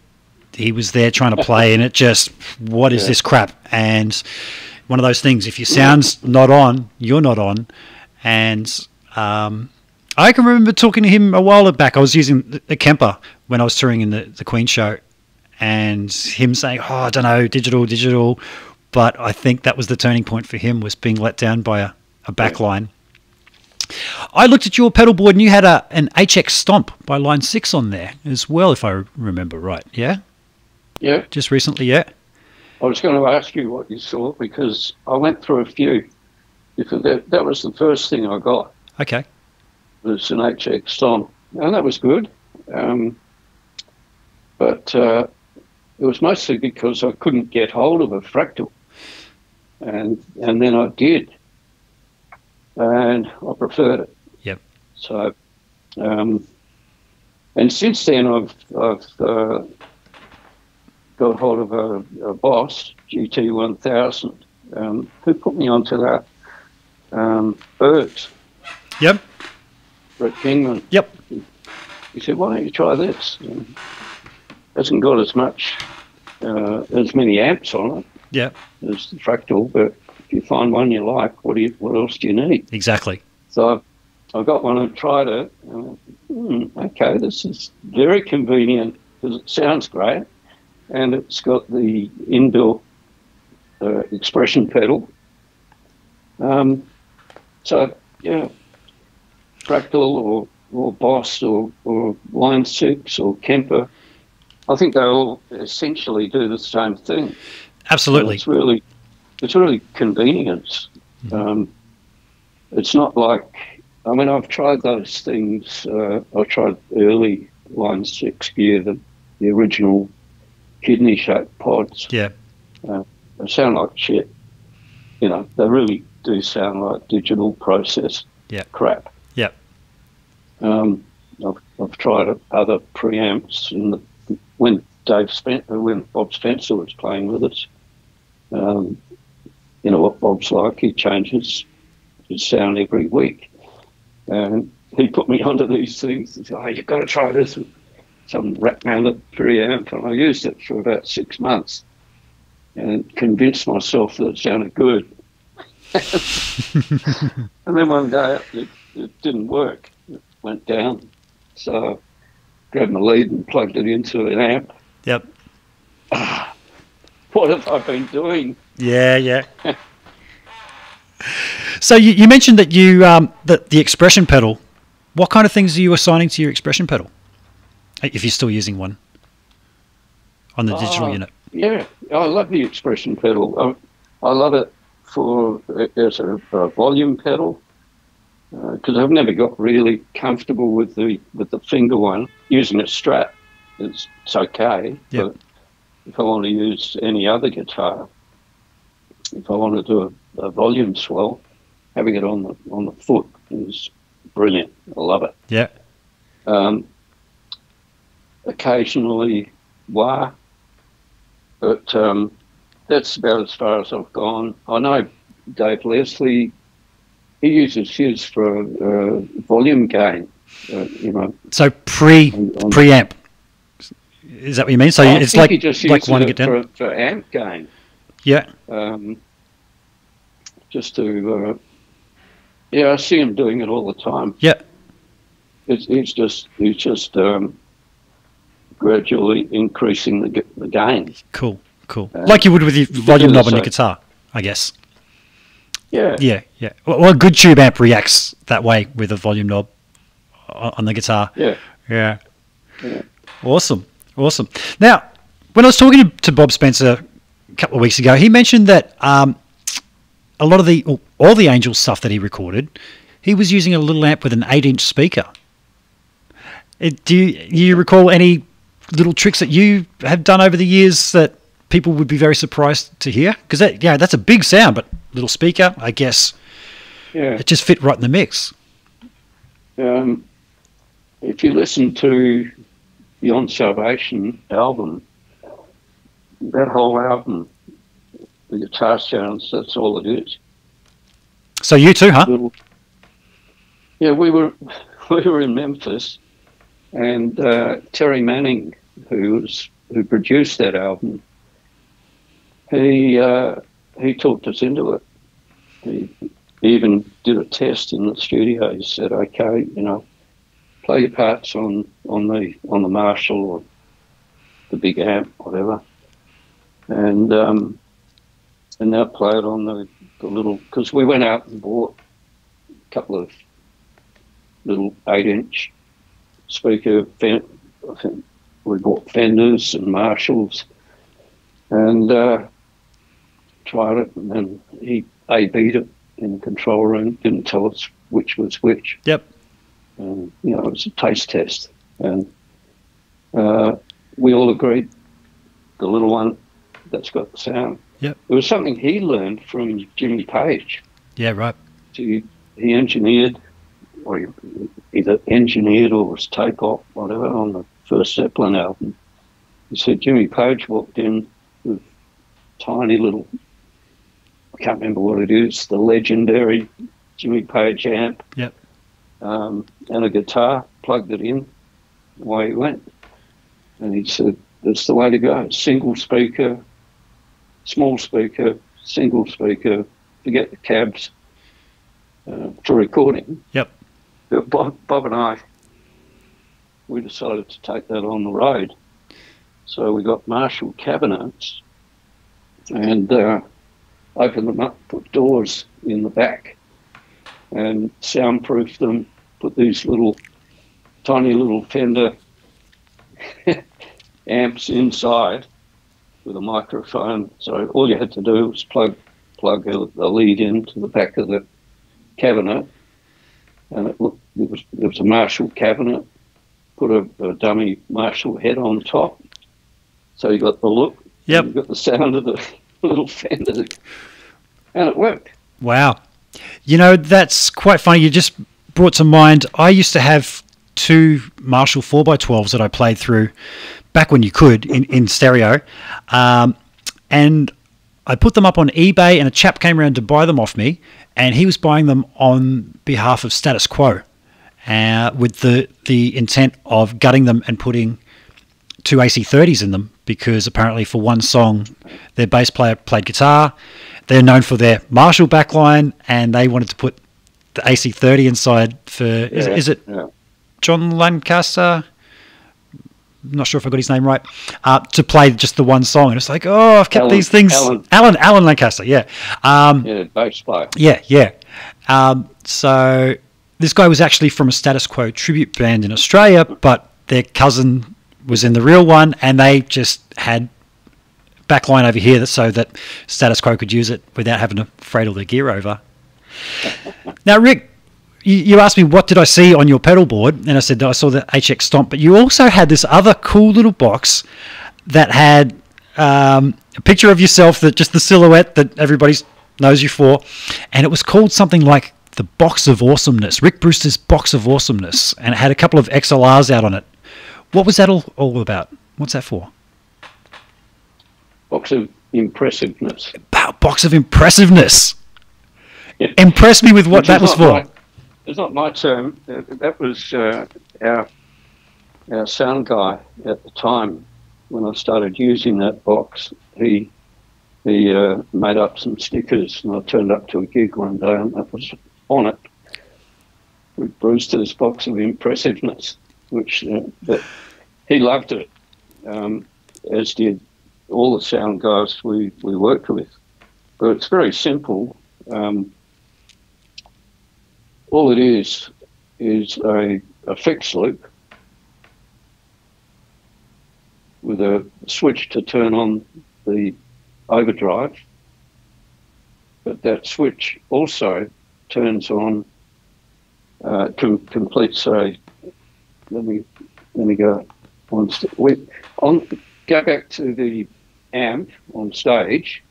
he was there trying to play and it just what is yeah. this crap and one of those things if your sound's not on you're not on and um, I can remember talking to him a while back. I was using the, Kemper when I was touring in the, the Queen show, and him saying, "Oh, I don't know, digital, digital," but I think that was the turning point for him was being let down by a, a backline. I looked at your pedal board and you had a an HX Stomp by Line Six on there as well, if I remember right. Yeah. Yeah. Just recently, yeah. I was going to ask you what you saw because I went through a few. Because that, that was the first thing I got. Okay. It was an HX Stomp, and that was good. Um, but uh, it was mostly because I couldn't get hold of a fractal, and and then I did, and I preferred it. Yep. So, um, and since then I've I've uh, got hold of a, a Boss GT one thousand. Um, who put me onto that? Um, Bergs. Yep. Brett Kingman. Yep. He said, "Why don't you try this?" And hasn't got as much, uh, as many amps on it. Yeah. As the fractal, but if you find one you like, what do you, what else do you need? Exactly. So i've got one and tried it. And hmm, okay, this is very convenient because it sounds great, and it's got the inbuilt uh, expression pedal. Um, so yeah, Fractal or, or Boss or, or Line 6 or Kemper, I think they all essentially do the same thing. Absolutely. It's really, it's really convenience. Mm-hmm. Um, it's not like, I mean, I've tried those things. Uh, I tried early Line 6 gear, the, the original kidney shaped pods. Yeah. They sound like shit. You know, they really do sound like digital process Yeah. crap. Yep. Um, I've, I've tried other preamps, and the, when Dave Spencer, when Bob Spencer was playing with us, um, you know what Bob's like. He changes his sound every week, and he put me onto these things. He said, "Oh, you've got to try this." Some rack mounted preamp, and I used it for about six months, and convinced myself that it sounded good. and then one day it, it didn't work. It went down. So I grabbed my lead and plugged it into an amp. Yep. What have I been doing? Yeah, yeah. so you, you mentioned that you um, that the expression pedal. What kind of things are you assigning to your expression pedal? If you're still using one on the digital Oh, unit. Yeah, I love the expression pedal. I, I love it for uh, as a, a volume pedal uh, because I've never got really comfortable with the with the finger one. Using a strap, it's, it's okay. Yep. But if I want to use any other guitar, if I want to do a, a volume swell, having it on the on the foot is brilliant. I love it. Yeah. Um, occasionally wah, but um, that's about as far as I've gone. I know Dave Leslie, he uses his for uh, volume gain, uh, you know. So pre on- on- preamp. Is that what you mean? So I it's like he just like winding it down. for, for amp gain, Yeah. um, just to. Uh, yeah, I see him doing it all the time. Yeah. It's, he's just he's just um, gradually increasing the, the gain. Cool. Cool. Uh, like you would with your volume knob on your guitar, I guess. Yeah, Yeah. Yeah. Well, a good tube amp reacts that way with a volume knob on the guitar. yeah. Yeah. Yeah. Awesome. Awesome. Now, when I was talking to, to Bob Spencer a couple of weeks ago, he mentioned that um, a lot of the, all the Angel stuff that he recorded, he was using a little amp with an eight inch speaker. It, do, you, do you recall any little tricks that you have done over the years that people would be very surprised to hear? Because that, yeah, that's a big sound, but little speaker, I guess Yeah. it just fit right in the mix. Um, if you listen to Beyond Salvation album, that whole album, the guitar sounds, that's all it is. So you too, huh? Little, yeah, we were we were in Memphis, and uh, Terry Manning, who was who produced that album, he uh, he talked us into it. He, even did a test in the studio. He said, "Okay, you know, play your parts on on the on the Marshall or the big amp, whatever, and um, and now play it on the, the little because we went out and bought a couple of little eight inch speaker. Fen- I think we bought Fenders and Marshalls, and uh, tried it, and then he A beat it in the control room. Didn't tell us which was which. Yep. And, you know, it was a taste test, and uh, we all agreed the little one that's got the sound. Yep. It was something he learned from Jimmy Page. Yeah, right. He, he engineered, or either engineered or was tape op, whatever, on the first Zeppelin album. He said Jimmy Page walked in with tiny little, I can't remember what it is, the legendary Jimmy Page amp. Yep. Um, and a guitar, plugged it in, away he went. And he said, that's the way to go. Single speaker, small speaker, single speaker, forget the cabs uh, for recording. Yep. Bob, Bob and I, we decided to take that on the road. So we got Marshall cabinets and uh, opened them up, put doors in the back and soundproofed them put these little, tiny little Fender amps inside with a microphone. So all you had to do was plug plug a lead into the back of the cabinet, and it it was it was a Marshall cabinet. Put a, a dummy Marshall head on top, so you got the look. Yep. You got the sound of the little Fender, and it worked. Wow. You know, that's quite funny. You just brought to mind, I used to have two Marshall 4x12s that I played through back when you could in, in stereo. Um, and I put them up on eBay, and a chap came around to buy them off me, and he was buying them on behalf of Status Quo uh, with the, the intent of gutting them and putting two AC30s in them because apparently for one song their bass player played guitar. They're known for their Marshall backline, and they wanted to put the AC30 inside for is, Yeah, is it yeah. John Lancaster? I'm not sure if I got his name right. Uh, to play just the one song, and it's like, oh, I've kept Alan- these things. Alan. Alan, Alan Lancaster, yeah. Um, Yeah, bass player. yeah, yeah. Um, so this guy was actually from a Status Quo tribute band in Australia, but their cousin was in the real one, and they just had backline over here so that Status Quo could use it without having to freight all their gear over. now, Rick, you, asked me what did I see on your pedal board, and I said that I saw the HX Stomp, but you also had this other cool little box that had um, a picture of yourself, that just the silhouette that everybody knows you for, and it was called something like the Box of Awesomeness, Rick Brewster's Box of Awesomeness, and it had a couple of XLRs out on it. What was that all, all about? What's that for? Box of impressiveness. About Box of Impressiveness. Yeah. Impress me with what Which that was for. my- it's not my term. Uh, That was uh, our our sound guy at the time when I started using that box. He he uh, made up some stickers, and I turned up to a gig one day, and that was on it. With Brewster's box of impressiveness, which uh, he loved it, um, as did all the sound guys we, we worked with. But it's very simple. Um, all it is is a, a fixed loop with a switch to turn on the overdrive. But that switch also turns on, uh, com- completes a. Let me let me go on. St- we, on go back to the amp on stage,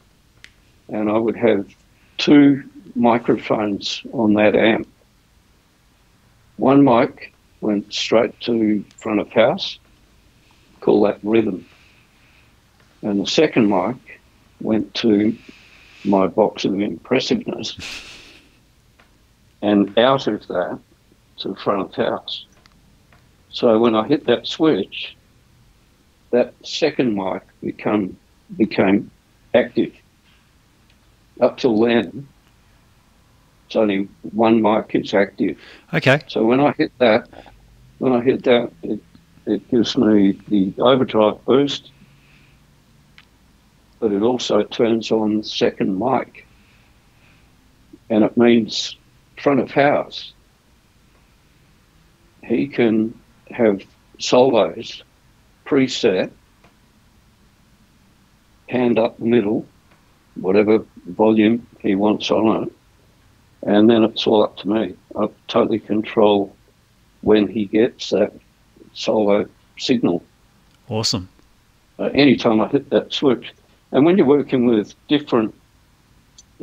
and I would have two microphones on that amp. One mic went straight to front of house, call that rhythm. And the second mic went to my box of impressiveness and out of that to front of house. So when I hit that switch, that second mic become became active. Up till then, it's only one mic is active. Okay. So when I hit that, when I hit that, it, it gives me the overdrive boost, but it also turns on the second mic. And it means front of house, he can have solos preset, hand up the middle, whatever volume he wants on it, and then it's all up to me. I totally control when he gets that solo signal. Awesome. Uh, anytime I hit that switch, and when you're working with different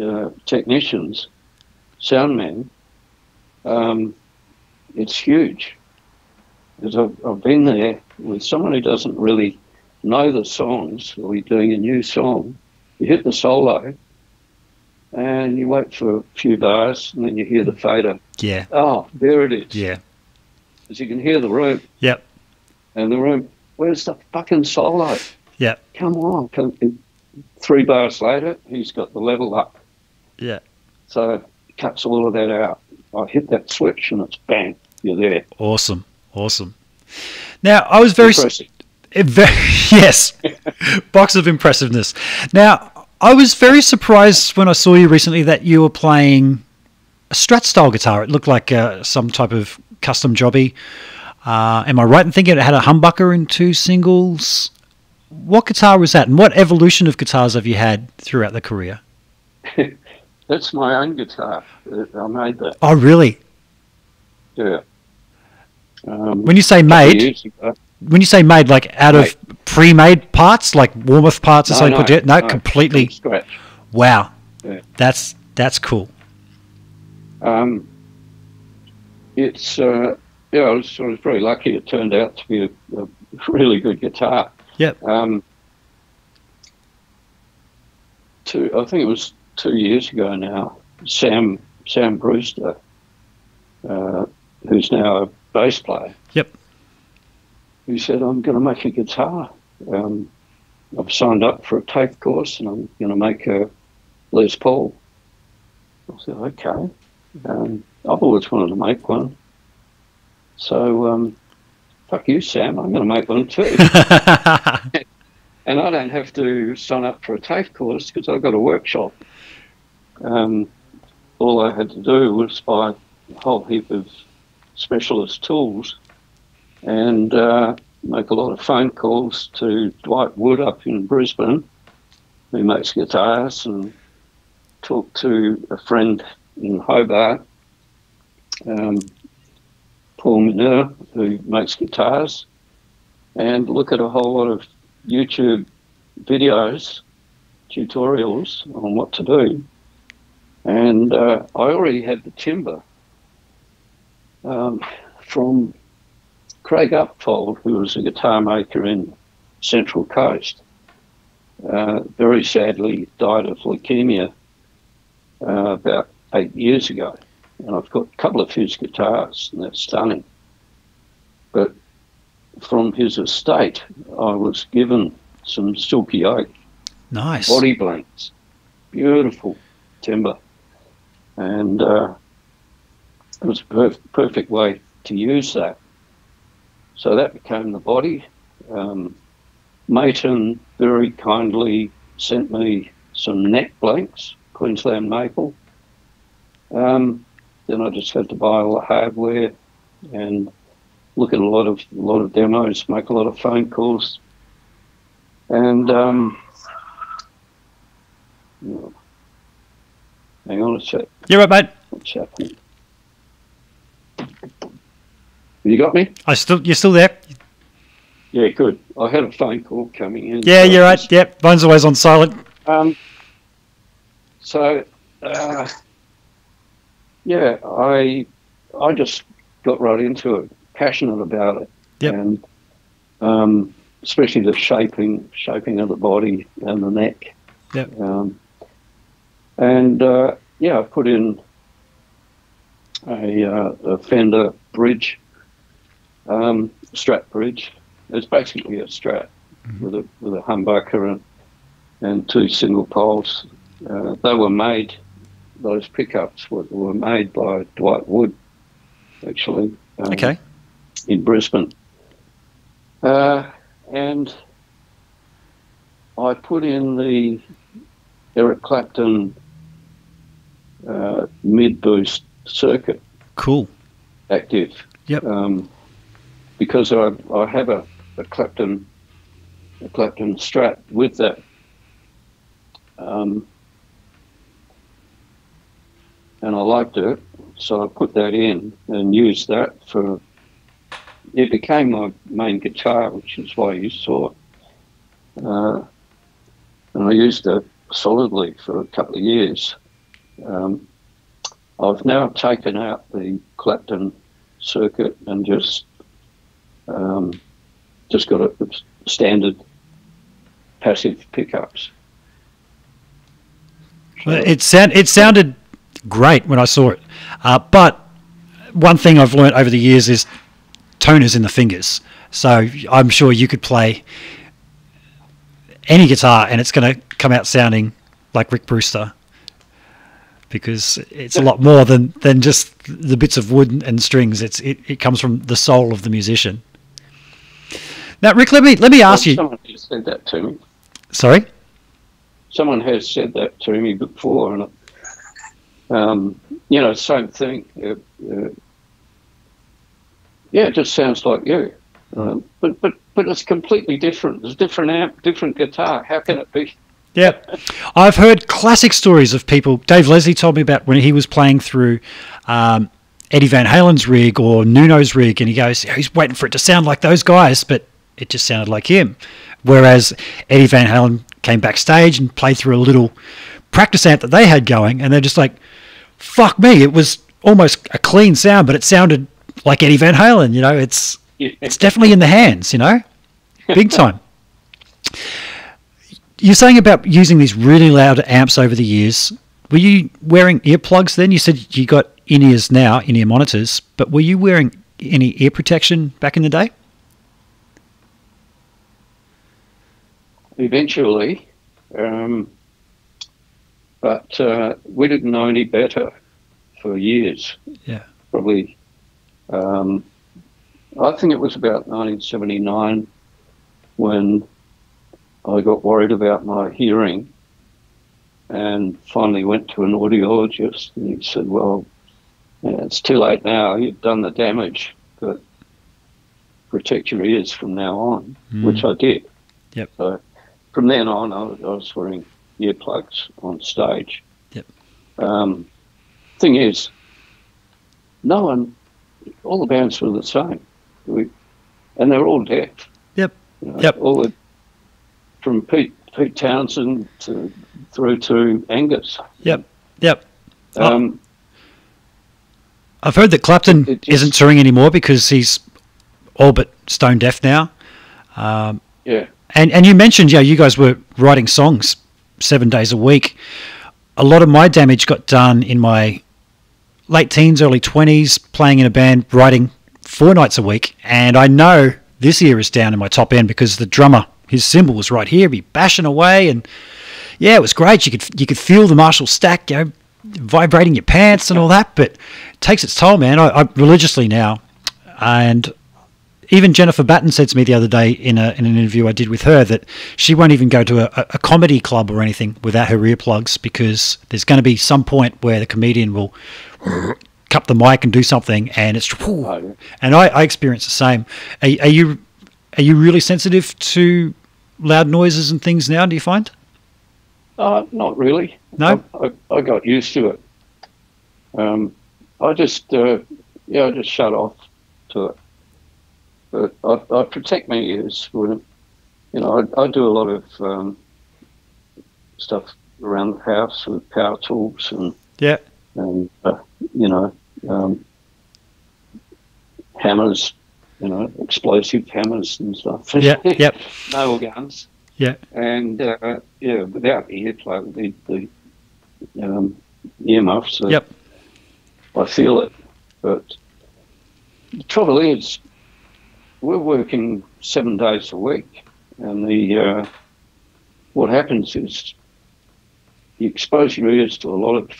uh, technicians, soundmen, um, it's huge. Because I've, I've been there with someone who doesn't really know the songs, or you're doing a new song, you hit the solo, and you wait for a few bars, and then you hear the fader. Yeah. Oh, there it is. Yeah. Because you can hear the room, Yep. and the room, where's the fucking solo? Yep. Come on. Come, three bars later, he's got the level up. Yeah. So cuts all of that out. I hit that switch, and it's bang, you're there. Awesome. Awesome. Now, I was very, very yes, box of impressiveness. Now, I was very surprised when I saw you recently that you were playing a Strat style guitar. It looked like uh, some type of custom jobby. Uh, am I right in thinking it had a humbucker and two singles? What guitar was that, and what evolution of guitars have you had throughout the career? That's my own guitar. I made that. Oh, really? Yeah. Um, When you say made, when you say made, like out of pre-made parts, like Warmoth parts, or No, something no? No, no, completely. from scratch. Wow, Yeah. that's that's cool. Um, it's uh, yeah, I was, I was very lucky. It turned out to be a, a really good guitar. Yep. Um, two, I think it was two years ago now. Sam Sam Brewster, uh, who's now a bass player. Yep. He said, "I'm going to make a guitar. Um, I've signed up for a TAFE course, and I'm going to make a Les Paul." I said, "Okay." Um, I've always wanted to make one. So, um, fuck you, Sam. I'm going to make one too. and I don't have to sign up for a TAFE course because I've got a workshop. Um, all I had to do was buy a whole heap of specialist tools and uh, make a lot of phone calls to Dwight Wood up in Brisbane, who makes guitars, and talk to a friend in Hobart, um, Paul Mineur, who makes guitars, and look at a whole lot of YouTube videos, tutorials on what to do. And uh, I already had the timber um, from Craig Upfold, who was a guitar maker in Central Coast. Uh, very sadly died of leukemia uh, about eight years ago. And I've got a couple of his guitars, and they're stunning. But from his estate, I was given some silky oak nice. body blanks, beautiful timber, and uh, it was a perf- perfect way to use that. So that became the body. Um, Maton very kindly sent me some neck blanks, Queensland maple. Um, then I just had to buy all the hardware and look at a lot of a lot of demos, make a lot of phone calls, and um, hang on a sec. You're right, mate. What's happening? You got me? I still, you're still there. Yeah, good. I had a phone call coming in. Yeah, you're right. Yep, mine's always on silent. Um, so, uh, yeah, I I just got right into it, passionate about it, Yep. and um, especially the shaping shaping of the body and the neck. Yep. Um, and uh, yeah, I put in a, uh, a Fender bridge, um, Strat bridge. It's basically a Strat with a with a humbucker and and two single poles. Uh, they were made; those pickups were, were made by Dwight Wood, actually. um, Okay. in Brisbane. Uh, and I put in the Eric Clapton uh, mid boost circuit Cool. active. Yep. Um, because I, I have a, a Clapton a Clapton Strat with that. Um, and I liked it, so I put that in and used that for. It became my main guitar, which is why you saw it. Uh, and I used it solidly for a couple of years. Um, I've now taken out the Clapton circuit and just um, just got a standard passive pickups. So- It sound it sounded great when I saw it, uh, but one thing I've learned over the years is toners in the fingers. So I'm sure you could play any guitar and it's going to come out sounding like Rick Brewster because it's a lot more than, than just the bits of wood and strings. It's it, it comes from the soul of the musician. Now, Rick, let me let me ask you. Someone has said that to me. Sorry. Someone has said that to me before, and um, you know, same thing. Uh, uh, yeah, it just sounds like you. Um, but but but it's completely different. It's different amp, different guitar. How can it be? Yeah, I've heard classic stories of people. Dave Leslie told me about when he was playing through um, Eddie Van Halen's rig or Nuno's rig, and he goes, he's waiting for it to sound like those guys, but it just sounded like him. Whereas Eddie Van Halen came backstage and played through a little practice amp that they had going, and they're just like, "Fuck me!" It was almost a clean sound, but it sounded like Eddie Van Halen. You know, it's it's definitely in the hands. You know, big time. You're saying about using these really loud amps over the years. Were you wearing earplugs then? You said you got in ears now, in ear monitors, but were you wearing any ear protection back in the day? Eventually, um, but uh, we didn't know any better for years. Yeah. Probably, um, I think it was about 1979 when I got worried about my hearing and finally went to an audiologist and he said, well, yeah, it's too late now. You've done the damage, but protect your ears from now on, mm. which I did. Yep. So from then on, I, I was wearing earplugs on stage. Yep. Um, thing is, no one, all the bands were the same, we, and they're all deaf. Yep. You know, yep. All the, from Pete Pete Townshend to through to Angus. Yep. Yep. Um, I've heard that Clapton just, isn't touring anymore because he's all but stone deaf now. Um, yeah. And and you mentioned, yeah, you guys were writing songs seven days a week. A lot of my damage got done in my late teens, early twenties, playing in a band, writing four nights a week. And I know this year is down in my top end because the drummer, his cymbal was right here, be bashing away, and yeah, it was great. You could you could feel the Marshall stack, you know, vibrating your pants and all that. But it takes its toll, man. I, I religiously now, and even Jennifer Batten said to me the other day in, a, in an interview I did with her that she won't even go to a, a comedy club or anything without her earplugs because there's going to be some point where the comedian will cup the mic and do something, and it's Oh, and I, I experience the same. Are, are you are you really sensitive to loud noises and things now? Do you find? Uh, not really. No? I, I, I got used to it. Um, I just, uh, yeah, I just shut off to it. But I, I protect my ears. When, you know, I, I do a lot of um, stuff around the house with power tools and Yeah. and uh, you know um, hammers, you know, explosive hammers and stuff. Yeah. Yep. nail guns. Yeah. And uh, yeah, without the earplug, the, the um, earmuffs, uh, Yep. I feel it. But the trouble is, we're working seven days a week, and the uh, what happens is you expose your ears to a lot of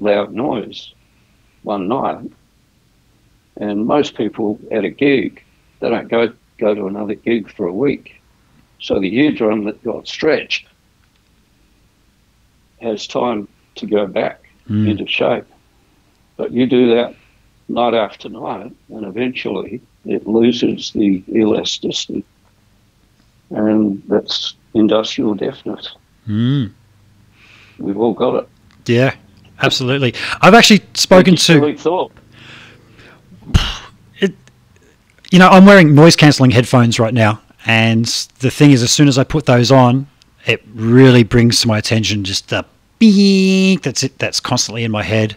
loud noise one night, and most people at a gig they don't go go to another gig for a week, so the eardrum that got stretched has time to go back Mm. into shape. But you do that night after night, and eventually it loses the elasticity, and that's industrial deafness. Mm. We've all got it. Yeah. Absolutely. I've actually spoken to. thought. You know, I'm wearing noise cancelling headphones right now, and the thing is, as soon as I put those on, it really brings to my attention just the beep that's it that's constantly in my head.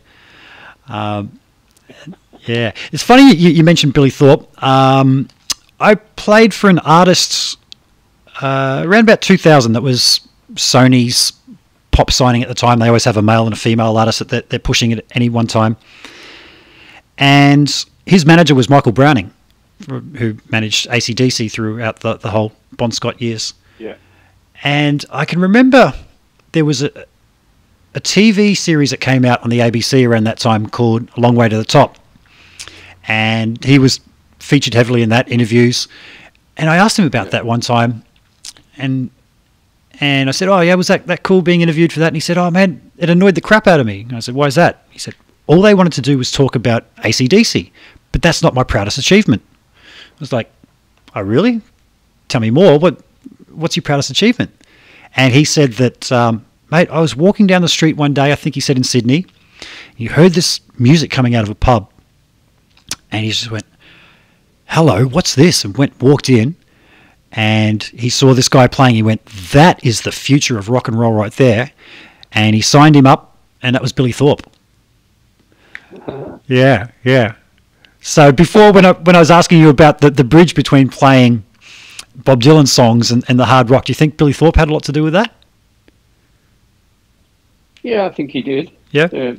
Um, yeah, it's funny you, you mentioned Billy Thorpe. Um, I played for an artist uh, around about 2000 that was Sony's pop signing at the time. They always have a male and a female artist that they're, they're pushing at any one time. And his manager was Michael Browning, who managed ACDC throughout the, the whole Bon Scott years. Yeah. And I can remember there was a, a TV series that came out on the ABC around that time called A Long Way to the Top. And he was featured heavily in that interviews. And I asked him about that one time. And and I said, Oh, yeah, was that, that cool being interviewed for that? And he said, Oh, man, it annoyed the crap out of me. And I said, Why is that? He said, All they wanted to do was talk about ACDC. but that's not my proudest achievement. I was like, oh, really? Tell me more. What, what's your proudest achievement? And he said that, um, mate, I was walking down the street one day, I think he said in Sydney, he heard this music coming out of a pub. And he just went, hello, what's this? And went, walked in and he saw this guy playing. He went, that is the future of rock and roll right there. And he signed him up and that was Billy Thorpe. Yeah, yeah. So before, when I when I was asking you about the, the bridge between playing Bob Dylan songs and, and the hard rock, do you think Billy Thorpe had a lot to do with that? Yeah, I think he did. Yeah.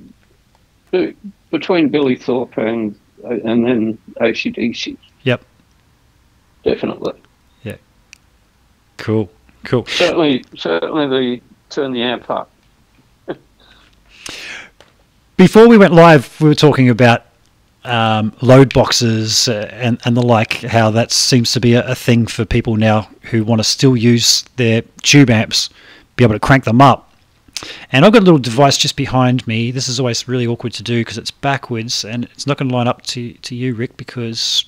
Uh, between Billy Thorpe and and then ACDC. Yep. Definitely. Yeah. Cool. Cool. Certainly, certainly the turn the amp up. Before we went live, we were talking about um, load boxes uh, and, and the like, how that seems to be a, a, thing for people now who want to still use their tube amps, be able to crank them up. And I've got a little device just behind me. This is always really awkward to do because it's backwards and it's not going to line up to, to you, Rick, because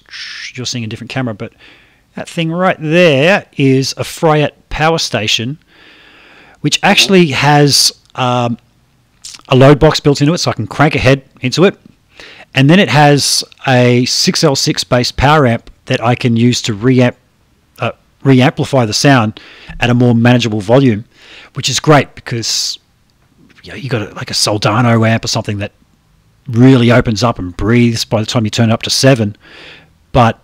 you're seeing a different camera. But that thing right there is a Fryette power station, which actually has um, a load box built into it, so I can crank a head into it. And then it has a 6L6 based power amp that I can use to reamp, uh, reamplify the sound at a more manageable volume, which is great because you, know, you got a, like a Soldano amp or something that really opens up and breathes by the time you turn it up to seven. But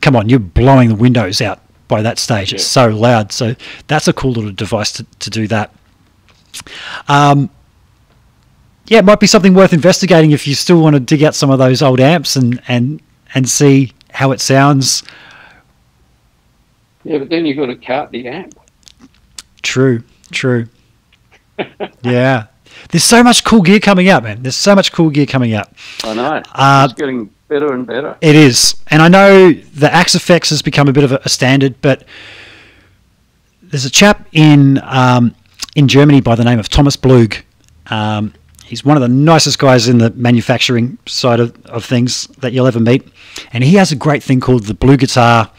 come on, you're blowing the windows out by that stage. Yeah. It's so loud. So that's a cool little device to, to do that. Um, yeah, it might be something worth investigating if you still want to dig out some of those old amps and and and see how it sounds. Yeah, but then you've got to cart the amp. True, true. yeah. There's so much cool gear coming out, man. There's so much cool gear coming out. I know. Uh, it's getting better and better. It is. And I know the Axe-Fx has become a bit of a, a standard, but there's a chap in um, in Germany by the name of Thomas Blug. Um, He's one of the nicest guys in the manufacturing side of, of things that you'll ever meet. And he has a great thing called the Bluguitar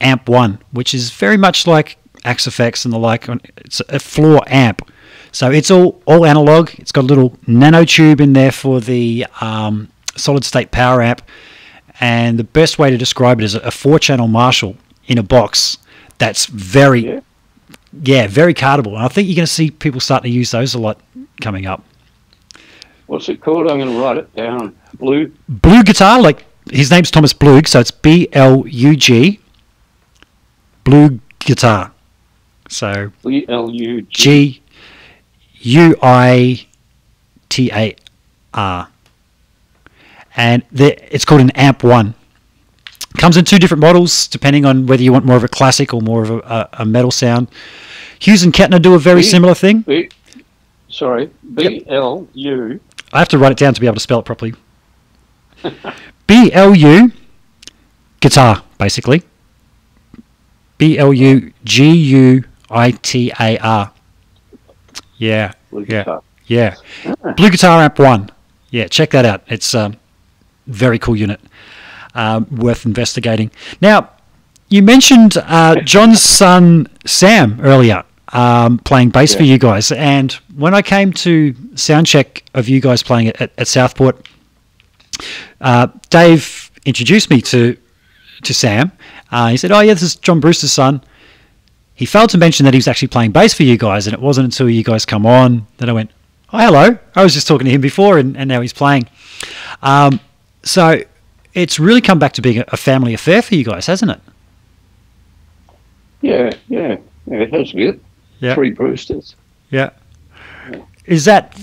Amp 1, which is very much like Axe-Fx and the like. It's a floor amp. So it's all, all analog. It's got a little nanotube in there for the um, solid state power amp. And the best way to describe it is a four channel Marshall in a box that's very, yeah, yeah very cartable. And I think you're going to see people starting to use those a lot coming up. What's it called? I'm going to write it down. Blue. Bluguitar, like his name's Thomas Blug, so it's B L U G. Blue guitar. So B L U G U I T A R. And it's called an Amp One. Comes in two different models, depending on whether you want more of a classic or more of a, a metal sound. Hughes and Kettner do a very B, similar thing. B, sorry, B L U I have to write it down to be able to spell it properly. B L U guitar, basically. B L U G U I T A R. Yeah. Blue yeah. Guitar. Yeah. Ah. Bluguitar Amp 1. Yeah, check that out. It's a um, very cool unit. Um, worth investigating. Now, you mentioned uh, John's son Sam earlier um, playing bass yeah. for you guys. And when I came to soundcheck of you guys playing at, at Southport, uh, Dave introduced me to to Sam. Uh, he said, "Oh yeah, this is John Brewster's son." He failed to mention that he was actually playing bass for you guys, and it wasn't until you guys come on that I went, "Oh hello." I was just talking to him before, and, and now he's playing. Um, so it's really come back to being a family affair for you guys, hasn't it? Yeah, yeah, yeah it has been yeah. three Brewsters. Yeah. Is that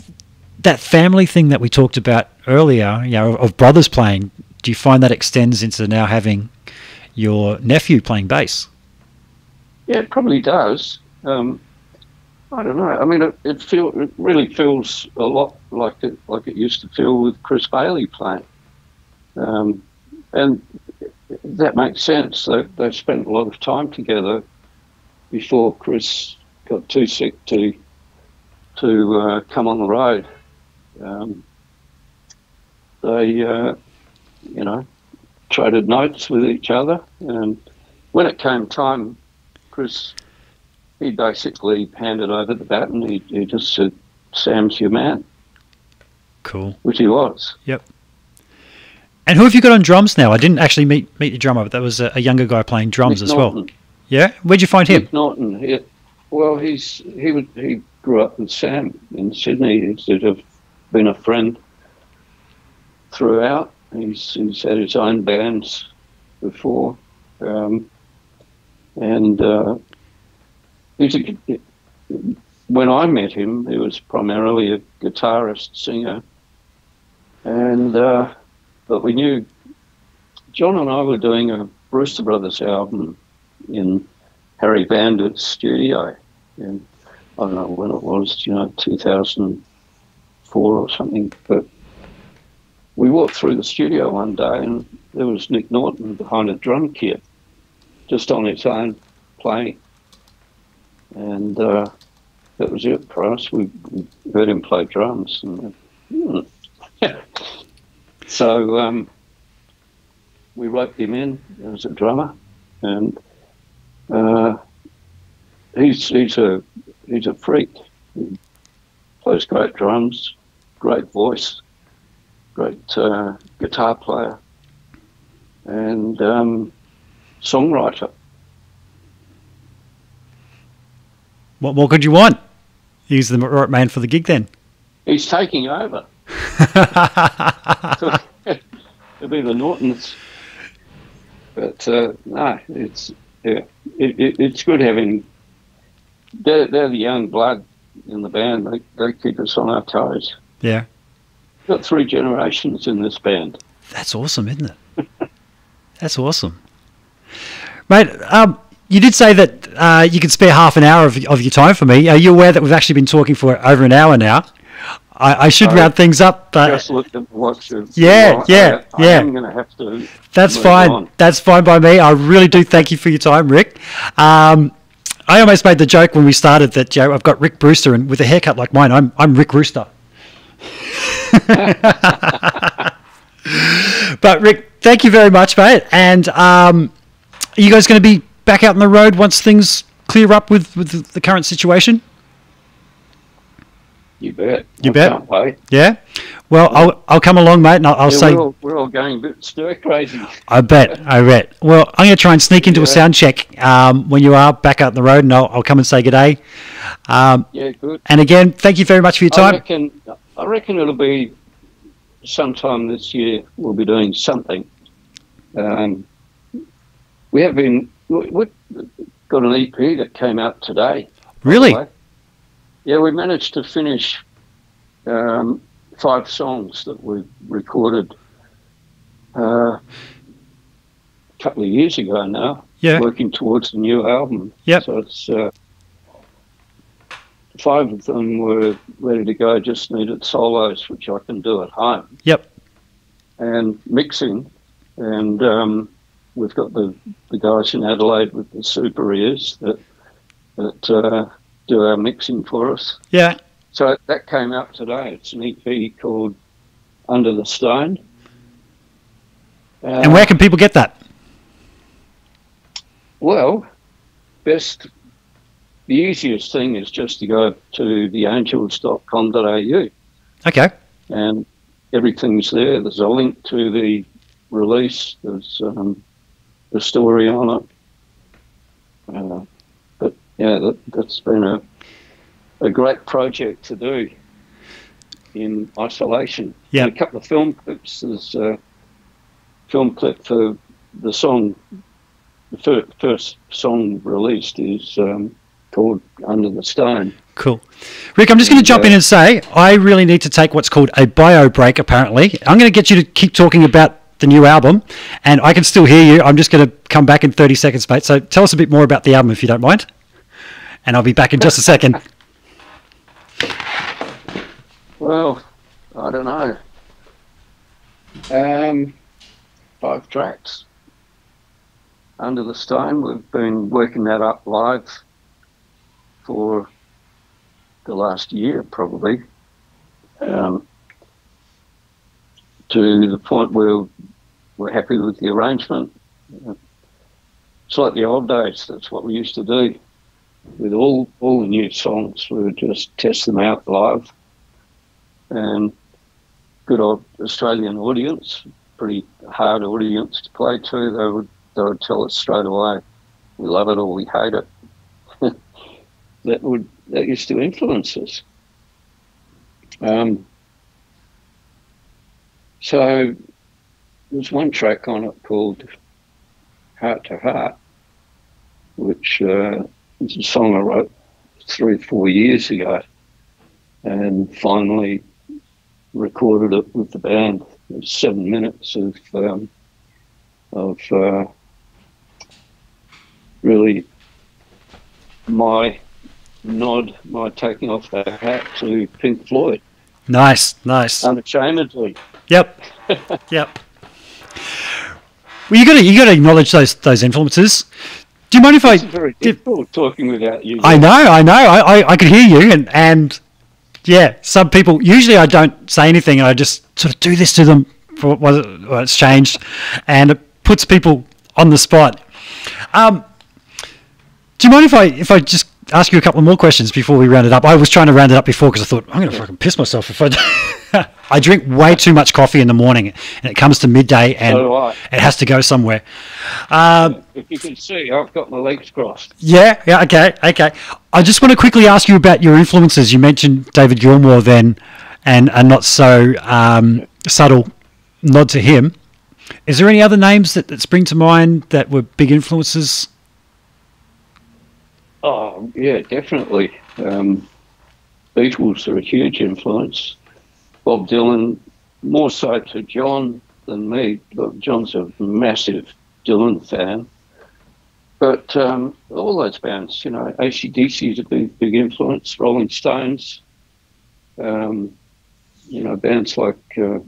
that family thing that we talked about earlier, you know, of brothers playing, do you find that extends into now having your nephew playing bass? Yeah, it probably does. Um, I don't know. I mean, it, it feel it really feels a lot like it like it used to feel with Chris Bailey playing, um, and that makes sense. They they spent a lot of time together before Chris got too sick to to uh, come on the road. Um, they, uh, you know, traded notes with each other. And when it came time, Chris, he basically handed over the baton. He, he just said, Sam's your man, Cool. which he was. Yep. And who have you got on drums now? I didn't actually meet meet the drummer, but that was a, a younger guy playing drums Nick as well. Yeah. Where'd you find him? Norton. He, well, he's he would he grew up with Sam in Sydney. He's of been a friend throughout. He's he's had his own bands before, um, and uh, he's a, when I met him, he was primarily a guitarist singer, and uh, but we knew John and I were doing a Brewster Brothers album in Harry Vanda's studio. And I don't know when it was, you know, 2004 or something. But we walked through the studio one day and there was Nick Norton behind a drum kit, just on its own, playing. And uh, that was it for us. We, we heard him play drums. And, hmm. so um, we roped him in as a drummer. And uh, he's he's a he's a freak. He plays great drums, great voice, great uh, guitar player, and um, songwriter. What more could you want? He's the right man for the gig then. He's taking over. It'll be the Nortons. But uh, no, it's yeah, it, it, it's good having. They're, they're the young blood in the band. They, they keep us on our toes. yeah. Got three generations in this band. That's awesome, isn't it? That's awesome. Mate, um, you did say that uh, you could spare half an hour of, of your time for me. Are you aware that we've actually been talking for over an hour now? I, I should Oh, round things up, but Just looked at what. Yeah, yeah, I, yeah. I am going to have to. that's fine. on. That's fine by me. I really do thank you for your time, Rick. Um, I almost made the joke when we started that Joe, I've got Rick Brewster, and with a haircut like mine, I'm I'm Rick Rooster. but Rick, thank you very much, mate. And um, are you guys going to be back out on the road once things clear up with with the current situation? You bet. You I bet. Yeah. Well, I'll I'll come along, mate, and I'll, I'll Yeah, say we're, all, we're all going a bit stir crazy. I bet, I bet. Well, I'm going to try and sneak into a sound check um, when you are back out on the road, and I'll, I'll come and say good day. Um, Yeah, good. and again, thank you very much for your time. I reckon. I reckon it'll be sometime this year. We'll be doing something. Um, we have been. we- We've got an EP that came out today. Really? Yeah, we managed to finish um, five songs that we recorded uh, a couple of years ago now. Yeah. Working towards the new album. Yep. So it's uh, five of them were ready to go. Just needed solos, which I can do at home. Yep. And mixing, and um, we've got the, the guys in Adelaide with the super ears that that uh, do our mixing for us. Yeah. So that came out today. It's an EP called Under the Stone. Uh, And where can people get that? Well, best, the easiest thing is just to go to theangels.com.au Okay. and everything's there. There's a link to the release, there's um, the story on it. Uh, yeah, that, that's been a, a great project to do in isolation. Yeah. And a couple of film clips. There's a film clip for the song, the first, first song released is um, called Under the Stone. Cool. Rick, I'm just going to jump in and say I really need to take what's called a bio break, apparently. I'm going to get you to keep talking about the new album, and I can still hear you. I'm just going to come back in 30 seconds, mate. So tell us a bit more about the album, if you don't mind. And I'll be back in just a second. Well, I don't know. Um, five tracks. Under the Stone. We've been working that up live for the last year, probably. Um, to the point where we're happy with the arrangement. It's like the old days. That's what we used to do with all all the new songs. We would just test them out live, and good old Australian audience, pretty hard audience to play to. They would they would tell us straight away, we love it or we hate it. that would that used to influence us. Um, so there's one track on it called Heart to Heart, which uh, is a song I wrote three or four years ago and finally recorded it with the band. It was seven minutes of, um, of uh, really my nod, my taking off the hat to Pink Floyd. Nice, nice. Unashamedly. Yep, yep. Well, you got to you got to acknowledge those those influences. Do you mind if It's I? very difficult talking without you. I know, I know. I, I, I could hear you, and and yeah, some people. Usually, I don't say anything, and I just sort of do this to them for what what it's changed, and it puts people on the spot. Um, do you mind if I if I just ask you a couple more questions before we round it up? I was trying to round it up before because I thought I'm going to fucking piss myself if I. I drink way too much coffee in the morning, and it comes to midday, and So it has to go somewhere. Um, If you can see, I've got my legs crossed. yeah, yeah, okay, okay. I just want to quickly ask you about your influences. You mentioned David Gilmour then, and a not so um, subtle nod to him. Is there any other names that, that spring to mind that were big influences? Oh, yeah, definitely. Um, Beatles are a huge influence. Bob Dylan, more so to John than me. But John's a massive Dylan fan. But um, all those bands, you know, ACDC is a big, big influence, Rolling Stones, um, you know, bands like uh,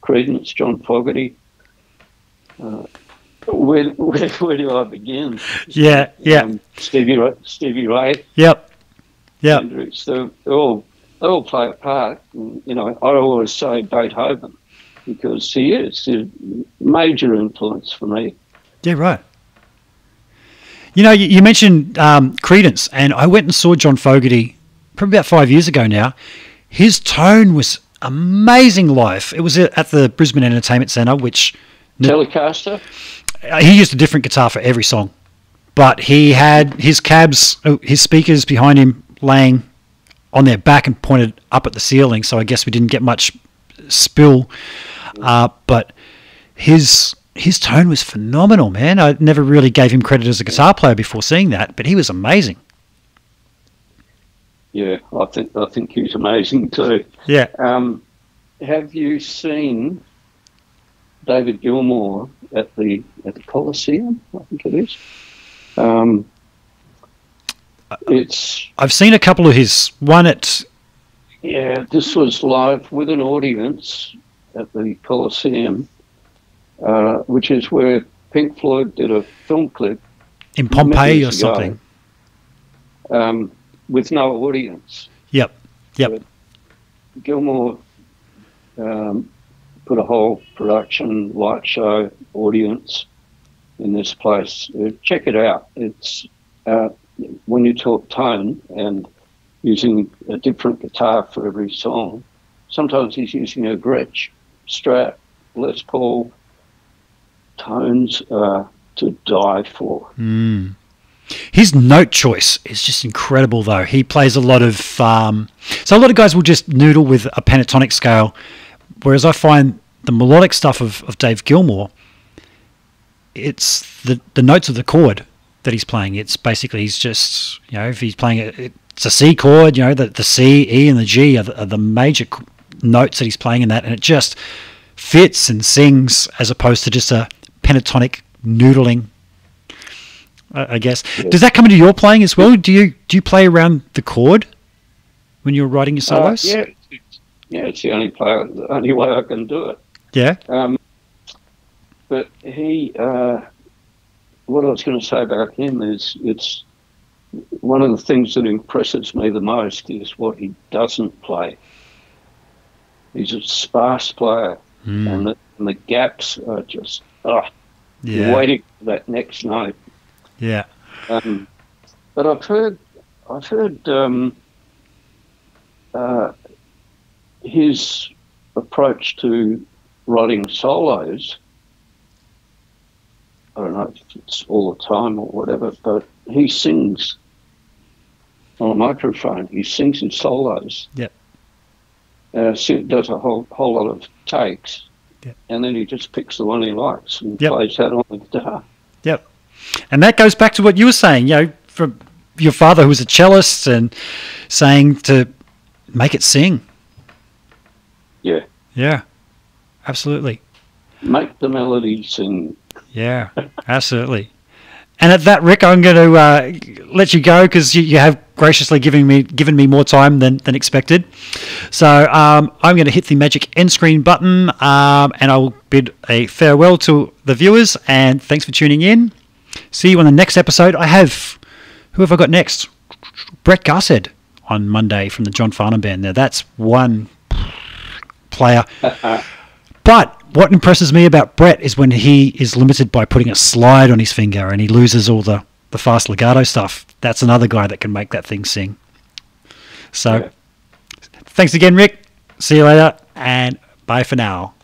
Creedence, John Fogerty. Uh, where, where, where do I begin? Yeah, yeah, Um, Stevie, Ra- Stevie Ray, yep, yep. Hendrix, they they all they all play a part. And, you know, I always say Beethoven because he is a major influence for me. Yeah, right. You know, you, you mentioned um, Creedence, and I went and saw John Fogerty probably about five years ago now. His tone was amazing live. It was at the Brisbane Entertainment Centre, which Telecaster, uh, he used a different guitar for every song, but he had his cabs, oh, his speakers behind him laying on their back and pointed up at the ceiling. So I guess we didn't get much spill, uh, but his his tone was phenomenal, man. I never really gave him credit as a guitar player before seeing that, but he was amazing. yeah, I think I think he's amazing too. Yeah. Um, have you seen David Gilmour at the at the Coliseum? I think it is. Um, it's I've seen a couple of his. One at Yeah, this was live with an audience at the Coliseum, uh, which is where Pink Floyd did a film clip in Pompeii or ago. something. um, with no audience. Yep. Yep. Gilmour um, put a whole production light show audience in this place. Uh, check it out. It's uh, when you talk tone and using a different guitar for every song. Sometimes he's using a Gretsch, Strat, Les Paul. Tones are to die for. Mm. His note choice is just incredible, though. He plays a lot of. Um, so a lot of guys will just noodle with a pentatonic scale, whereas I find the melodic stuff of, of Dave Gilmour, it's the the notes of the chord that he's playing. It's basically he's just you know if he's playing it, it's a C chord. You know the the C, E, and the G are the, are the major notes that he's playing in that, and it just fits and sings as opposed to just a pentatonic noodling I guess. Does that come into your playing as well? Do you do you play around the chord when you're writing your Uh, solos? yeah, yeah, it's the only play, the only way I can do it. Yeah. Um, but he, uh, what I was going to say about him is it's one of the things that impresses me the most is what he doesn't play. He's a sparse player, Mm. and the, and the gaps are just oh, Yeah. waiting for that next note. Yeah. Um, but I've heard, I've heard um, uh, his approach to writing solos. I don't know if it's all the time or whatever, but he sings on a microphone. He sings in solos. Yep. Uh, does a whole whole lot of takes, Yep. and then he just picks the one he likes and Yep. plays that on the guitar. Yep. And that goes back to what you were saying, you know, from your father who was a cellist and saying to make it sing. Yeah, Yeah. Absolutely. make the melody sing. Yeah, absolutely. And at that, Rick, I'm going to uh, let you go because you, you have graciously given me given me more time than, than expected. So um, I'm going to hit the magic end screen button, um, and I will bid a farewell to the viewers. And thanks for tuning in. See you on the next episode. I have who have I got next? Brett Garsed on Monday from the John Farnham Band. Now that's one player. But what impresses me about Brett is when he is limited by putting a slide on his finger and he loses all the, the fast legato stuff. That's another guy that can make that thing sing. So, Yeah. thanks again, Rick. See you later, and bye for now.